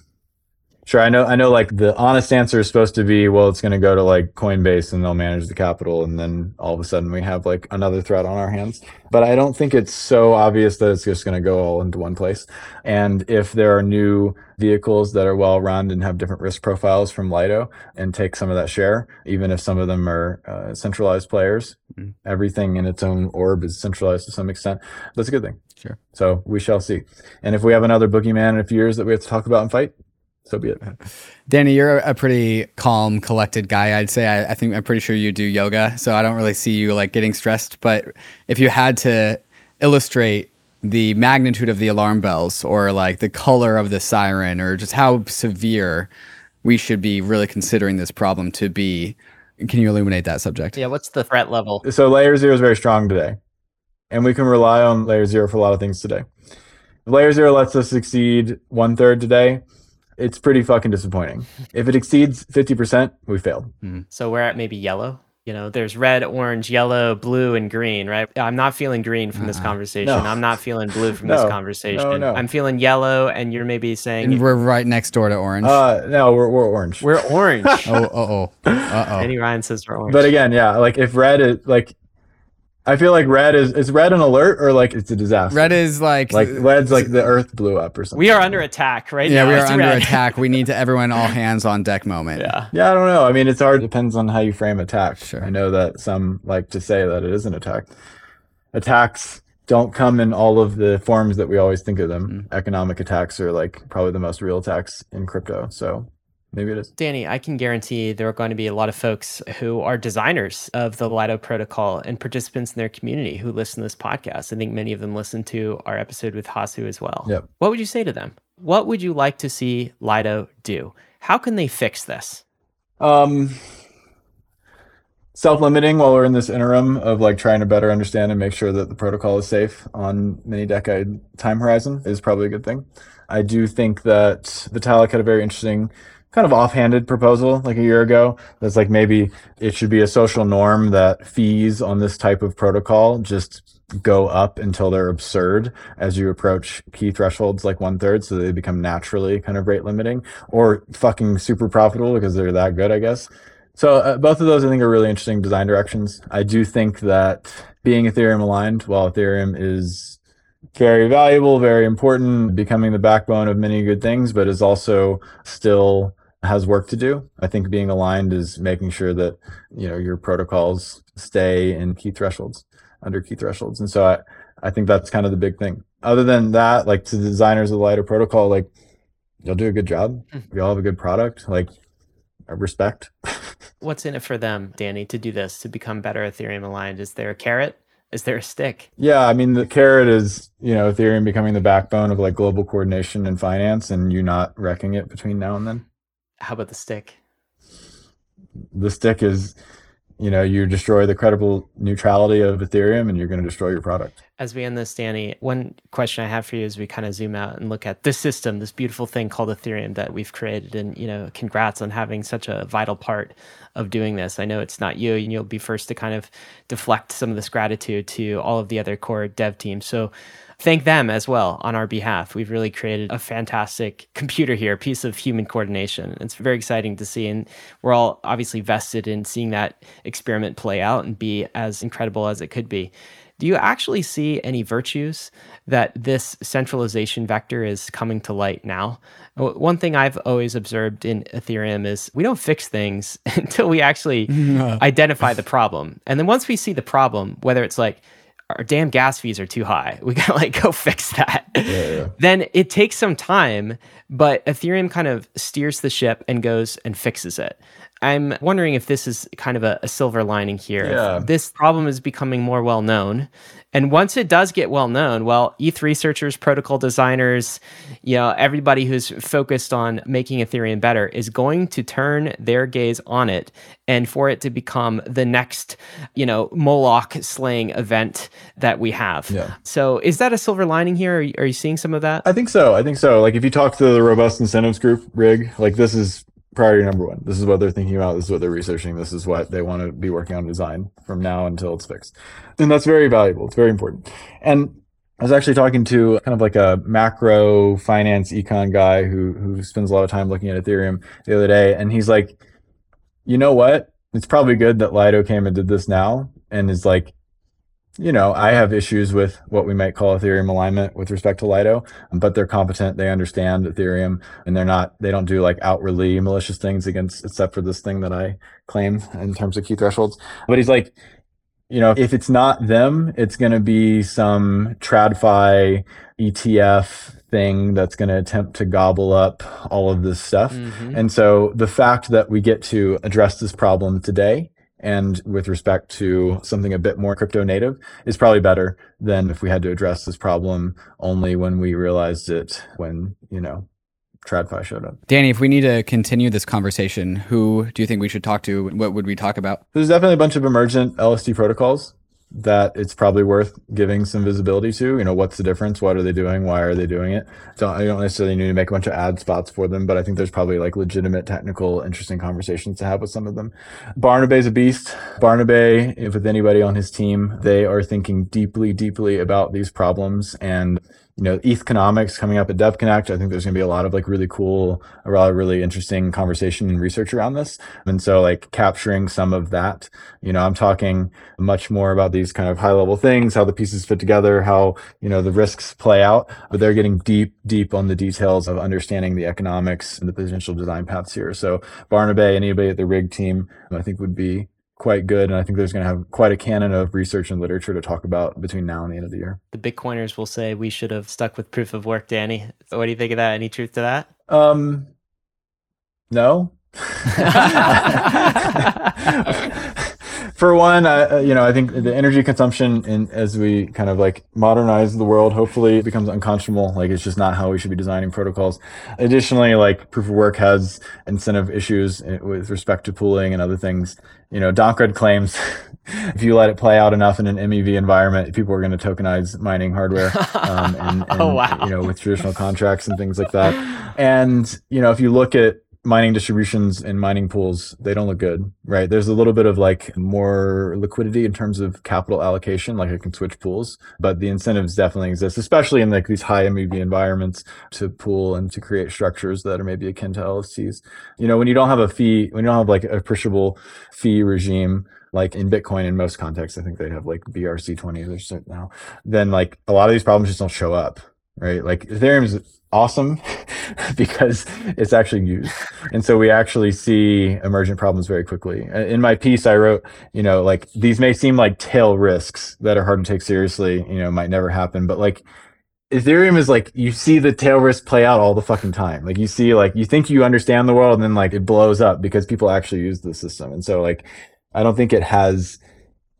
[SPEAKER 5] Sure, I know. I know. Like the honest answer is supposed to be, well, it's going to go to like Coinbase and they'll manage the capital, and then all of a sudden we have like another threat on our hands. But I don't think it's so obvious that it's just going to go all into one place. And if there are new vehicles that are well run and have different risk profiles from Lido and take some of that share, even if some of them are uh, centralized players, mm-hmm. everything in its own orb is centralized to some extent. That's a good thing.
[SPEAKER 2] Sure.
[SPEAKER 5] So we shall see. And if we have another boogeyman in a few years that we have to talk about and fight, so be it.
[SPEAKER 2] Danny, you're a pretty calm, collected guy. I'd say. I, I, think I'm pretty sure you do yoga, so I don't really see you like getting stressed. But if you had to illustrate the magnitude of the alarm bells, or like the color of the siren, or just how severe we should be really considering this problem to be, can you illuminate that subject?
[SPEAKER 1] Yeah. What's the threat level?
[SPEAKER 5] So layer zero is very strong today, and we can rely on layer zero for a lot of things today. Layer zero lets us succeed one third today it's pretty fucking disappointing. If it exceeds 50%, we failed.
[SPEAKER 1] Mm. So we're at maybe yellow. you know, there's red, orange, yellow, blue, and green, right? I'm not feeling green from this uh-uh. conversation. No. I'm not feeling blue from no. this conversation. No, no. I'm feeling yellow, and you're maybe saying
[SPEAKER 2] and we're right next door to orange.
[SPEAKER 5] Uh, no, we're, we're orange.
[SPEAKER 1] We're orange.
[SPEAKER 2] oh, uh oh, uh oh.
[SPEAKER 1] Danny Ryan says we're orange.
[SPEAKER 5] But again, yeah, like if red is like I feel like red is is red an alert or like it's a disaster.
[SPEAKER 2] Red is like
[SPEAKER 5] like red's like the earth blew up or something.
[SPEAKER 1] We are under attack right
[SPEAKER 2] yeah,
[SPEAKER 1] now.
[SPEAKER 2] Yeah, we are under red. attack. We need to everyone all hands on deck moment.
[SPEAKER 1] Yeah.
[SPEAKER 5] Yeah, I don't know. I mean, it's hard. It depends on how you frame attack. Sure. I know that some like to say that it is an attack. Attacks don't come in all of the forms that we always think of them. Mm-hmm. Economic attacks are like probably the most real attacks in crypto. So Maybe it is.
[SPEAKER 1] Danny, I can guarantee there are going to be a lot of folks who are designers of the Lido protocol and participants in their community who listen to this podcast. I think many of them listen to our episode with Hasu as well.
[SPEAKER 5] Yep.
[SPEAKER 1] What would you say to them? What would you like to see Lido do? How can they fix this?
[SPEAKER 5] Um, self-limiting while we're in this interim of like trying to better understand and make sure that the protocol is safe on many decade time horizon is probably a good thing. I do think that Vitalik had a very interesting kind of offhanded proposal like a year ago that's like maybe it should be a social norm that fees on this type of protocol just go up until they're absurd as you approach key thresholds like one third so they become naturally kind of rate limiting or fucking super profitable because they're that good i guess. So uh, both of those i think are really interesting design directions. I do think that being ethereum aligned while ethereum is very valuable very important becoming the backbone of many good things but is also still has work to do. I think being aligned is making sure that you know your protocols stay in key thresholds, under key thresholds, and so I I think that's kind of the big thing. Other than that, like to the designers of the Lido protocol, like you'll do a good job. Hmm. We all have a good product. Like I respect.
[SPEAKER 1] What's in it for them, Danny, to do this to become better Ethereum aligned? Is there a carrot? Is there a stick?
[SPEAKER 5] Yeah, I mean the carrot is you know Ethereum becoming the backbone of like global coordination and finance, and you not wrecking it between now and then.
[SPEAKER 1] How about the stick?
[SPEAKER 5] The stick is, you know, you destroy the credible neutrality of Ethereum and you're going to destroy your product.
[SPEAKER 1] As we end this, Danny, one question I have for you is we kind of zoom out and look at this system, this beautiful thing called Ethereum that we've created. And, you know, congrats on having such a vital part of doing this. I know it's not you, and you'll be first to kind of deflect some of this gratitude to all of the other core dev teams. So, thank them as well on our behalf. We've really created a fantastic computer here, a piece of human coordination. It's very exciting to see. And we're all obviously vested in seeing that experiment play out and be as incredible as it could be. Do you actually see any virtues that this centralization vector is coming to light now? One thing I've always observed in Ethereum is we don't fix things until we actually identify the problem. And then once we see the problem, whether it's like, our damn gas fees are too high. We gotta like go fix that. Yeah, yeah. Then it takes some time, but Ethereum kind of steers the ship and goes and fixes it. I'm wondering if this is kind of a, a silver lining here. Yeah. This problem is becoming more well known. And once it does get well known, well, ETH researchers, protocol designers, you know, everybody who's focused on making Ethereum better is going to turn their gaze on it and for it to become the next, you know, Moloch slaying event that we have. Yeah. So is that a silver lining here? Are you, are you seeing some of that?
[SPEAKER 5] I think so. I think so. Like if you talk to the robust incentives group, Rig, like this is priority number one. This is what they're thinking about. This is what they're researching. This is what they want to be working on design from now until it's fixed. And that's very valuable. It's very important. And I was actually talking to kind of like a macro finance econ guy who who spends a lot of time looking at Ethereum the other day, and he's like, you know what? It's probably good that Lido came and did this now, and is like, you know, I have issues with what we might call Ethereum alignment with respect to Lido, but they're competent. They understand Ethereum and they're not, they don't do like outwardly malicious things against, except for this thing that I claim in terms of key thresholds. But he's like, you know, if it's not them, it's going to be some TradFi ETF thing that's going to attempt to gobble up all of this stuff. Mm-hmm. And so the fact that we get to address this problem today and with respect to something a bit more crypto native is probably better than if we had to address this problem only when we realized it when, you know, TradFi showed up.
[SPEAKER 2] Danny, if we need to continue this conversation, who do you think we should talk to? What would we talk about?
[SPEAKER 5] There's definitely a bunch of emergent LSD protocols that it's probably worth giving some visibility to. You know, what's the difference? What are they doing? Why are they doing it? So I don't necessarily need to make a bunch of ad spots for them, but I think there's probably like legitimate, technical, interesting conversations to have with some of them. Barnabé's a beast. Barnabé, if with anybody on his team, they are thinking deeply, deeply about these problems and you know, ETH economics coming up at DevConnect. I think there's going to be a lot of like really cool, a lot of really interesting conversation and research around this. And so like capturing some of that, you know, I'm talking much more about these kind of high level things, how the pieces fit together, how, you know, the risks play out, but they're getting deep, deep on the details of understanding the economics and the potential design paths here. So Barnabé, anybody at the rig team, I think would be quite good. And I think there's going to have quite a canon of research and literature to talk about between now and the end of the year.
[SPEAKER 1] The Bitcoiners will say we should have stuck with proof of work, Danny. What do you think of that? Any truth to that? Um,
[SPEAKER 5] no. for one, uh, you know, I think the energy consumption in as we kind of like modernize the world, hopefully it becomes unconscionable. Like it's just not how we should be designing protocols. Additionally, like proof of work has incentive issues eh, with respect to pooling and other things. You know, Dankrad claims if you let it play out enough in an MEV environment, people are going to tokenize mining hardware, um, and, and oh, wow. you know, with traditional contracts and things like that. And you know, if you look at mining distributions and mining pools, they don't look good, right? There's a little bit of like more liquidity in terms of capital allocation, like I can switch pools, but the incentives definitely exist, especially in like these high MEV environments to pool and to create structures that are maybe akin to LFCs. You know, when you don't have a fee, when you don't have like a appreciable fee regime, like in Bitcoin in most contexts, I think they have like BRC20s or so now, then like a lot of these problems just don't show up, right? Like Ethereum's awesome because it's actually used. And so we actually see emergent problems very quickly. Uh, in my piece, I wrote, you know, like these may seem like tail risks that are hard to take seriously, you know, might never happen, but like Ethereum is like you see the tail risk play out all the fucking time. Like you see, like you think you understand the world, and then like it blows up because people actually use the system. And so, like, I don't think it has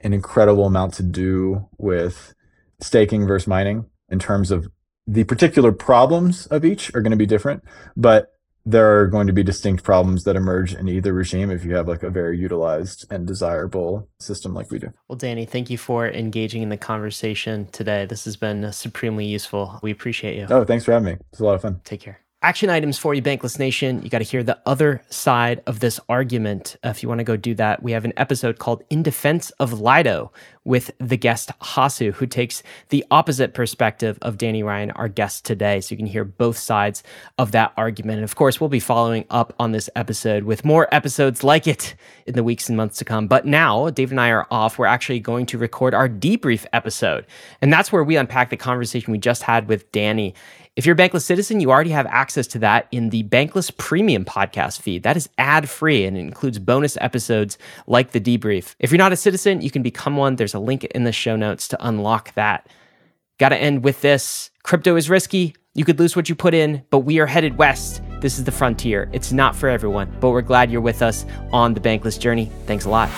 [SPEAKER 5] an incredible amount to do with staking versus mining in terms of the particular problems of each are going to be different, but there are going to be distinct problems that emerge in either regime if you have like a very utilized and desirable system like we do.
[SPEAKER 1] Well, Danny, thank you for engaging in the conversation today. This has been supremely useful. We appreciate you.
[SPEAKER 5] Oh, thanks for having me. It's a lot of fun.
[SPEAKER 1] Take care action items for you, Bankless Nation. You got to hear the other side of this argument. Uh, if you want to go do that, we have an episode called In Defense of Lido with the guest Hasu, who takes the opposite perspective of Danny Ryan, our guest today. So you can hear both sides of that argument. And of course, we'll be following up on this episode with more episodes like it in the weeks and months to come. But now, Dave and I are off. We're actually going to record our debrief episode. And that's where we unpack the conversation we just had with Danny if you're a Bankless citizen, you already have access to that in the Bankless Premium podcast feed. That is ad free and includes bonus episodes like the debrief. If you're not a citizen, you can become one. There's a link in the show notes to unlock that. Got to end with this crypto is risky. You could lose what you put in, but we are headed west. This is the frontier. It's not for everyone, but we're glad you're with us on the Bankless journey. Thanks a lot.